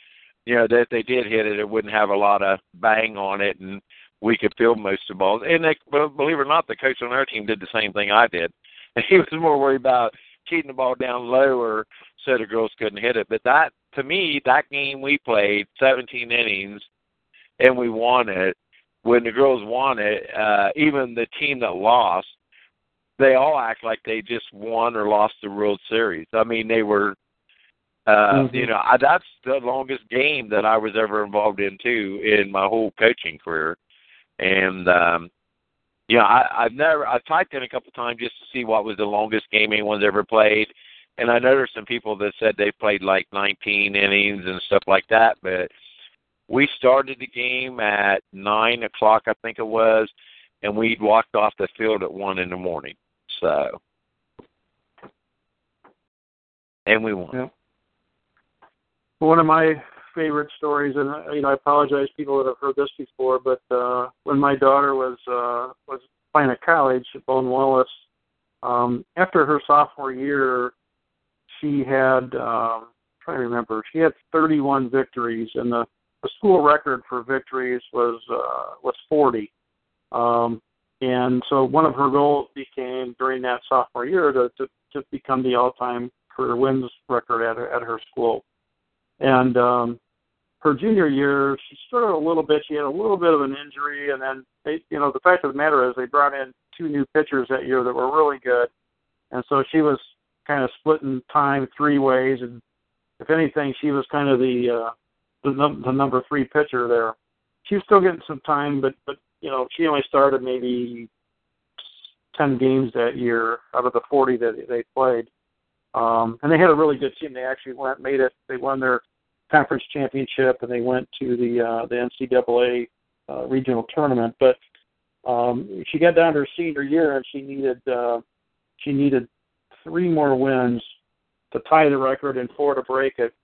you know, that if they did hit it, it wouldn't have a lot of bang on it, and we could field most of the balls. And they, believe it or not, the coach on our team did the same thing I did. And he was more worried about keeping the ball down lower so the girls couldn't hit it. But that, to me, that game we played 17 innings, and we won it. When the girls won it, uh, even the team that lost, they all act like they just won or lost the World Series. I mean, they were uh, mm-hmm. You know, I, that's the longest game that I was ever involved in too in my whole coaching career, and um, you know, I, I've never I've typed in a couple times just to see what was the longest game anyone's ever played, and I noticed some people that said they played like 19 innings and stuff like that, but we started the game at nine o'clock, I think it was, and we walked off the field at one in the morning. So, and we won. Yeah one of my favorite stories, and you know, I apologize people that have heard this before, but uh, when my daughter was uh, was playing at college at Baldwin Wallace, um, after her sophomore year, she had um, I'm trying to remember, she had 31 victories, and the the school record for victories was uh, was 40. Um, and so one of her goals became during that sophomore year to to, to become the all-time career wins record at at her school. And um, her junior year, she struggled a little bit. She had a little bit of an injury, and then they, you know, the fact of the matter is they brought in two new pitchers that year that were really good, and so she was kind of splitting time three ways. And if anything, she was kind of the uh, the, num- the number three pitcher there. She was still getting some time, but but you know, she only started maybe ten games that year out of the forty that they played. Um, and they had a really good team. They actually went made it. They won their conference championship, and they went to the uh, the NCAA uh, regional tournament. But um, she got down to her senior year, and she needed uh, she needed three more wins to tie the record and four to break it.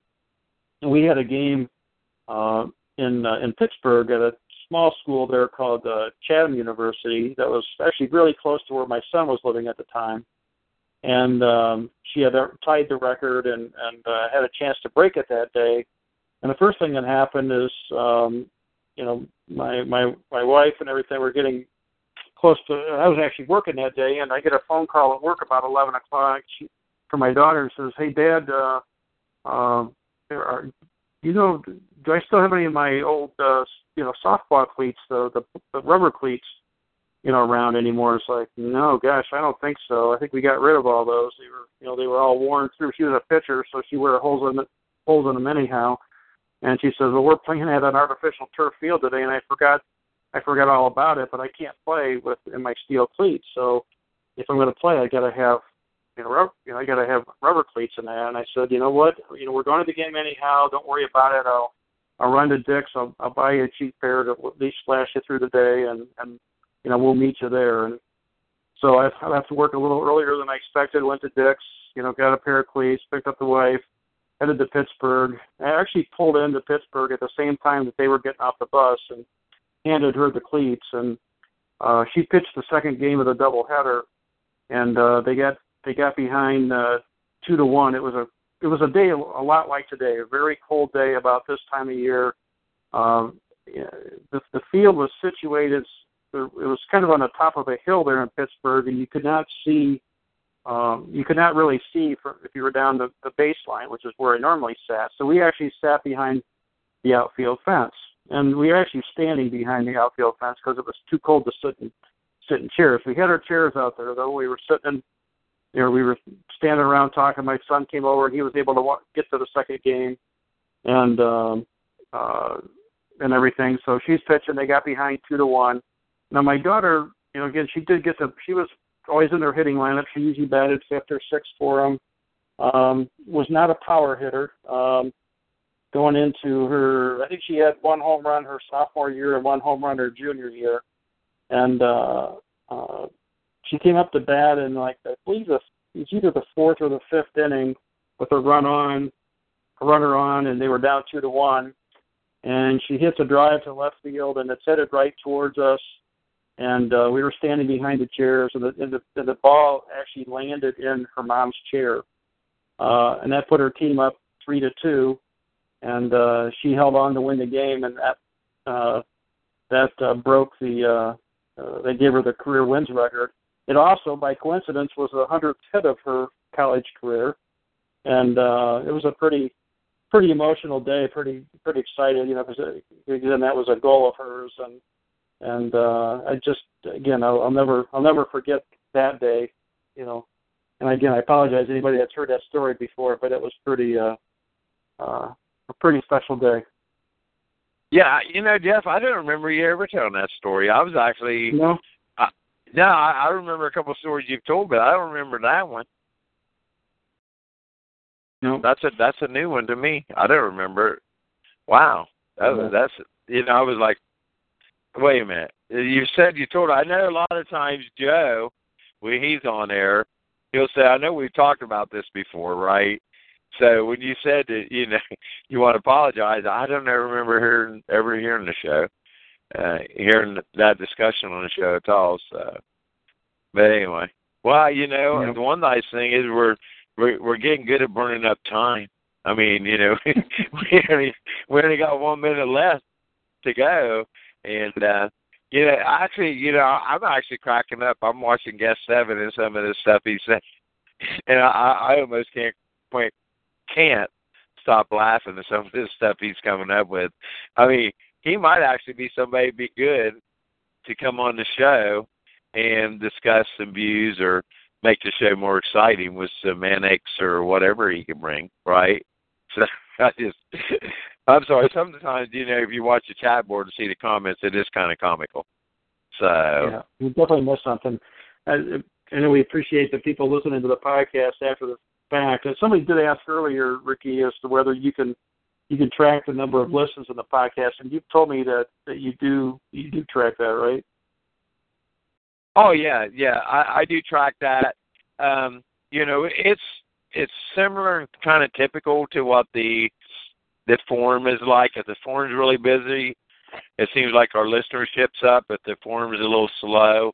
And we had a game uh, in uh, in Pittsburgh at a small school there called uh, Chatham University that was actually really close to where my son was living at the time and um, she had tied the record and and uh, had a chance to break it that day. And the first thing that happened is, um, you know, my my my wife and everything were getting close to. I was actually working that day, and I get a phone call at work about eleven o'clock from my daughter and says, "Hey, Dad, uh, uh, are, you know, do I still have any of my old, uh, you know, softball cleats, the, the the rubber cleats, you know, around anymore?" It's like, no, gosh, I don't think so. I think we got rid of all those. They were, you know, they were all worn through. She was a pitcher, so she wore holes in it, holes in them anyhow. And she says, "Well, we're playing at an artificial turf field today, and I forgot, I forgot all about it. But I can't play with in my steel cleats. So if I'm going to play, I got to have, you know, rubber, you know, I got to have rubber cleats in there." And I said, "You know what? You know, we're going to the game anyhow. Don't worry about it. I'll, I'll run to Dick's. I'll, I'll buy you a cheap pair to at least last you through the day, and and you know, we'll meet you there." And so I, I have to work a little earlier than I expected. Went to Dick's, you know, got a pair of cleats, picked up the wife headed to Pittsburgh. I actually pulled into Pittsburgh at the same time that they were getting off the bus and handed her the cleats. And uh, she pitched the second game of the doubleheader, and uh, they got they got behind uh, two to one. It was a it was a day a lot like today, a very cold day about this time of year. Um, the the field was situated it was kind of on the top of a hill there in Pittsburgh, and you could not see um, you could not really see for, if you were down the, the baseline, which is where I normally sat. So we actually sat behind the outfield fence, and we were actually standing behind the outfield fence because it was too cold to sit in sit in chairs. We had our chairs out there though. We were sitting, you know, we were standing around talking. My son came over and he was able to walk, get to the second game, and um, uh, and everything. So she's pitching. They got behind two to one. Now my daughter, you know, again, she did get the. She was always in their hitting lineup. She usually batted fifth or sixth for them. Um, was not a power hitter. Um, going into her, I think she had one home run her sophomore year and one home run her junior year, and uh, uh, she came up to bat in like I believe the it's either the fourth or the fifth inning with a run on, a runner on, and they were down two to one, and she hits a drive to left field and it's headed right towards us and uh, we were standing behind the chairs, and the, and the and the ball actually landed in her mom's chair, uh, and that put her team up three to two, and uh, she held on to win the game, and that uh, that uh, broke the uh, uh, they gave her the career wins record. It also, by coincidence, was the hundredth hit of her college career, and uh, it was a pretty pretty emotional day, pretty pretty excited, you know, because again that was a goal of hers, and and uh, I just again I'll, I'll never I'll never forget that day, you know. And again, I apologize to anybody that's heard that story before, but it was pretty uh, uh, a pretty special day. Yeah, you know, Jeff, I don't remember you ever telling that story. I was actually no, I, no, I, I remember a couple of stories you've told, but I don't remember that one. No, that's a that's a new one to me. I don't remember. It. Wow, that, yeah. that's you know, I was like, Wait a minute. You said you told. I know a lot of times Joe, when he's on air, he'll say, "I know we've talked about this before, right?" So when you said that, you know, you want to apologize, I don't ever remember hearing ever hearing the show, uh, hearing that discussion on the show at all. So, but anyway, well, you know, yeah. the one nice thing is we're we're we're getting good at burning up time. I mean, you know, we only we only got one minute left to go, and uh you know, actually, you know, I'm actually cracking up. I'm watching Guest Seven and some of the stuff he said, and I, I almost can't point, can't stop laughing at some of this stuff he's coming up with. I mean, he might actually be somebody be good to come on the show and discuss some views or make the show more exciting with some annex or whatever he can bring, right? So I just I'm sorry. Sometimes you know if you watch the chat board and see the comments, it is kind of comical. So yeah, we definitely missed something. I, I know we appreciate the people listening to the podcast after the fact. And somebody did ask earlier, Ricky, as to whether you can you can track the number of listens in the podcast, and you've told me that that you do you do track that, right? Oh yeah, yeah, I, I do track that. Um, you know, it's it's similar and kind of typical to what the the forum is like. If the forum's really busy, it seems like our listenership's up. If the forum is a little slow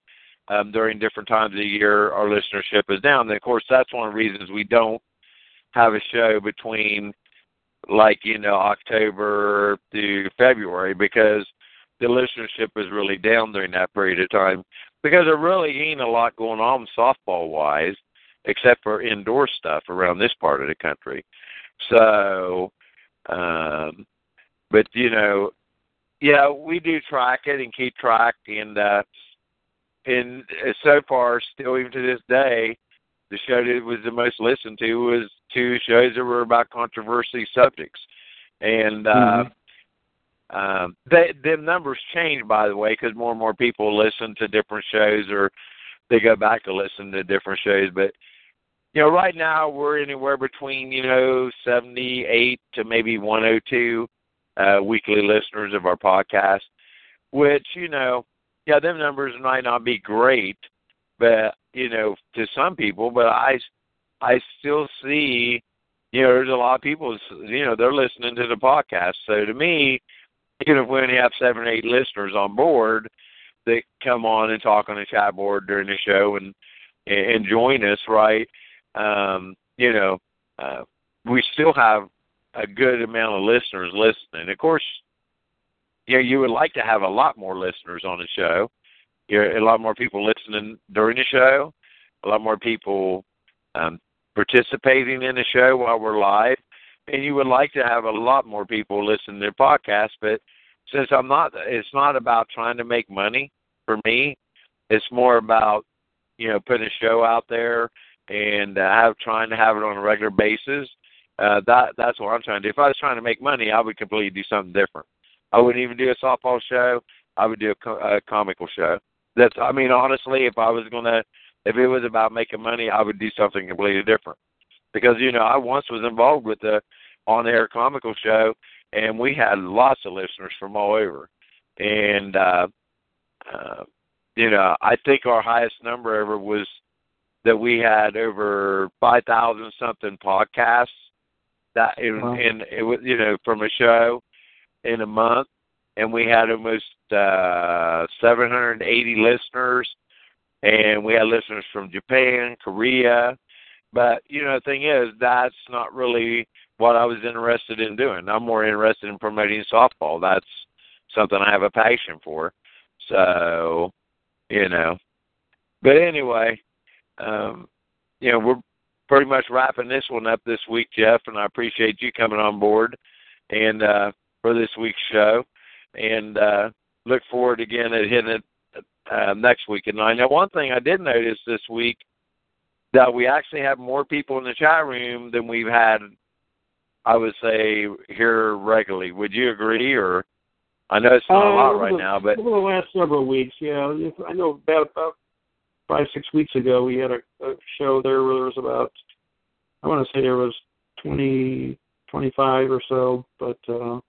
um, during different times of the year, our listenership is down. And of course, that's one of the reasons we don't have a show between like you know October to February because the listenership is really down during that period of time because there really ain't a lot going on softball wise except for indoor stuff around this part of the country. So um, but you know, yeah, we do track it and keep track, and uh, and so far, still even to this day, the show that was the most listened to was two shows that were about controversy subjects, and uh, mm-hmm. um, they, the numbers change by the way because more and more people listen to different shows or they go back to listen to different shows, but you know, right now we're anywhere between, you know, 78 to maybe 102 uh, weekly listeners of our podcast, which, you know, yeah, them numbers might not be great, but, you know, to some people, but I, I still see, you know, there's a lot of people, you know, they're listening to the podcast. So to me, even if we only have seven or eight listeners on board that come on and talk on the chat board during the show and, and join us, right? Um, you know, uh, we still have a good amount of listeners listening. Of course, you know, you would like to have a lot more listeners on the show, you're a lot more people listening during the show, a lot more people um, participating in the show while we're live, and you would like to have a lot more people listen to the podcast. But since I'm not, it's not about trying to make money for me. It's more about you know putting a show out there and uh, I have trying to have it on a regular basis. Uh, that that's what I'm trying to do. If I was trying to make money, I would completely do something different. I wouldn't even do a softball show. I would do a, co- a comical show. That's I mean honestly, if I was gonna, if it was about making money, I would do something completely different. Because you know I once was involved with the on-air comical show, and we had lots of listeners from all over, and uh, uh, you know I think our highest number ever was that we had over five thousand something podcasts that in, wow. in it was you know from a show in a month and we had almost uh 780 listeners and we had listeners from Japan, Korea. But you know the thing is that's not really what I was interested in doing. I'm more interested in promoting softball. That's something I have a passion for. So, you know. But anyway, um, you know, we're pretty much wrapping this one up this week, Jeff, and I appreciate you coming on board and uh, for this week's show, and uh, look forward again at hitting it uh, next week at nine. Now, one thing I did notice this week that we actually have more people in the chat room than we've had, I would say, here regularly. Would you agree, or? I know it's not uh, a lot right the, now, but over the last several weeks, yeah, I know about about five six weeks ago we had a, a show there where there was about I want to say there was twenty twenty five or so, but uh,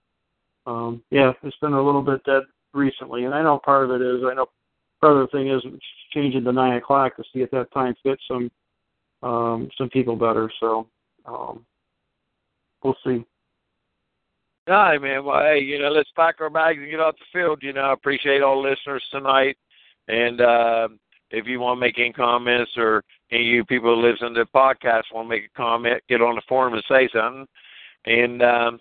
um, yeah, it's been a little bit dead recently, and I know part of it is I know part of the thing is changing to nine o'clock to see if that time fits some um, some people better. So um, we'll see. All right, man. Well, hey, you know, let's pack our bags and get off the field. You know, I appreciate all listeners tonight, and uh, if you want to make any comments or any of you people who listen to the podcast want to make a comment, get on the forum and say something. And um,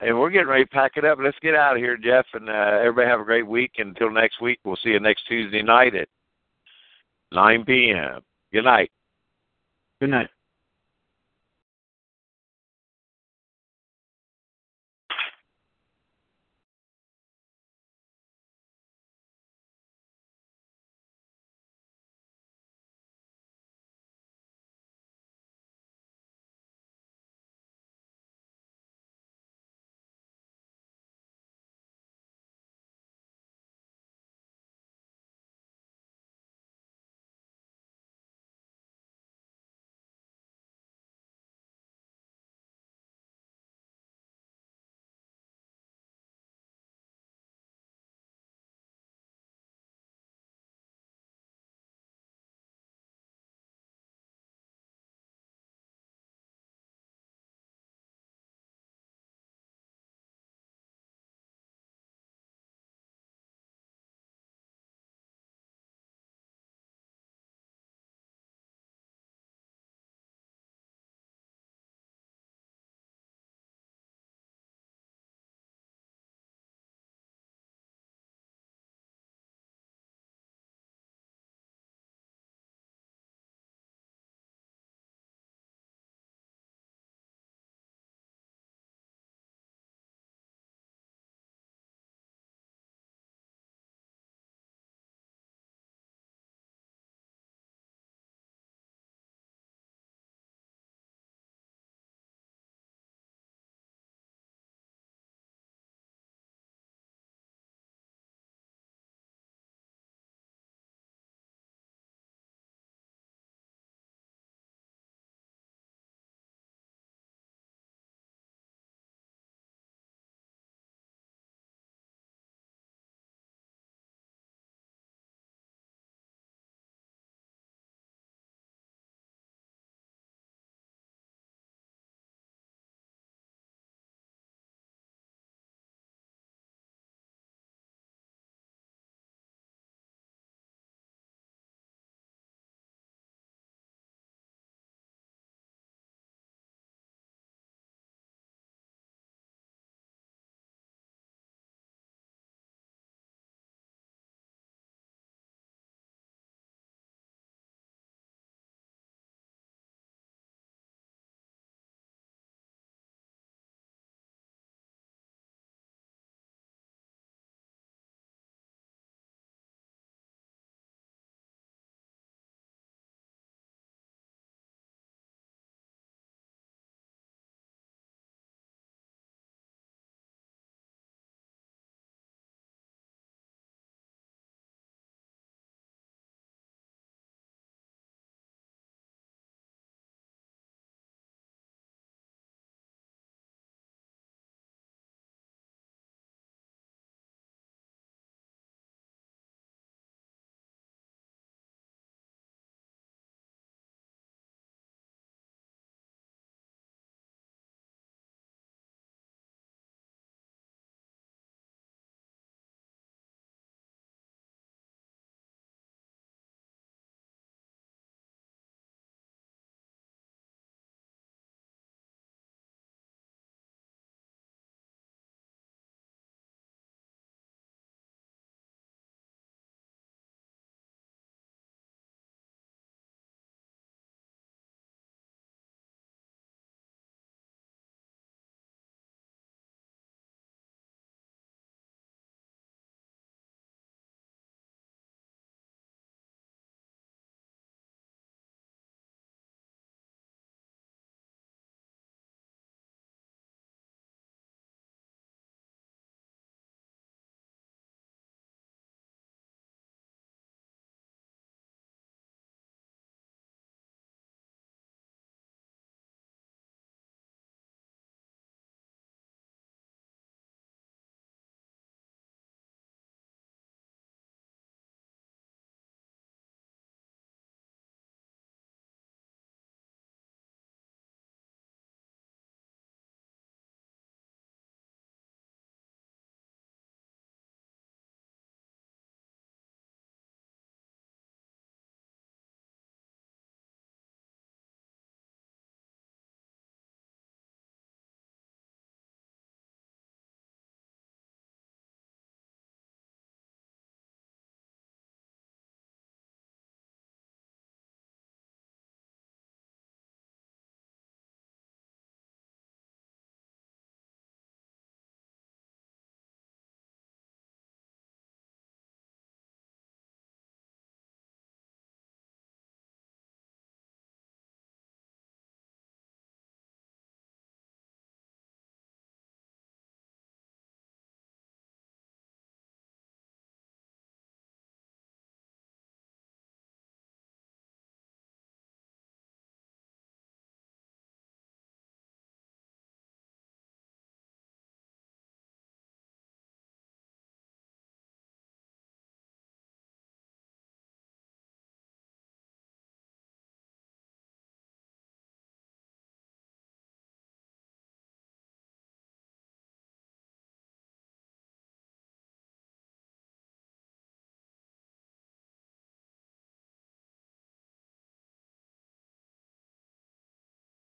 and we're getting ready to pack it up. Let's get out of here, Jeff, and uh, everybody have a great week. Until next week, we'll see you next Tuesday night at 9 p.m. Good night. Good night.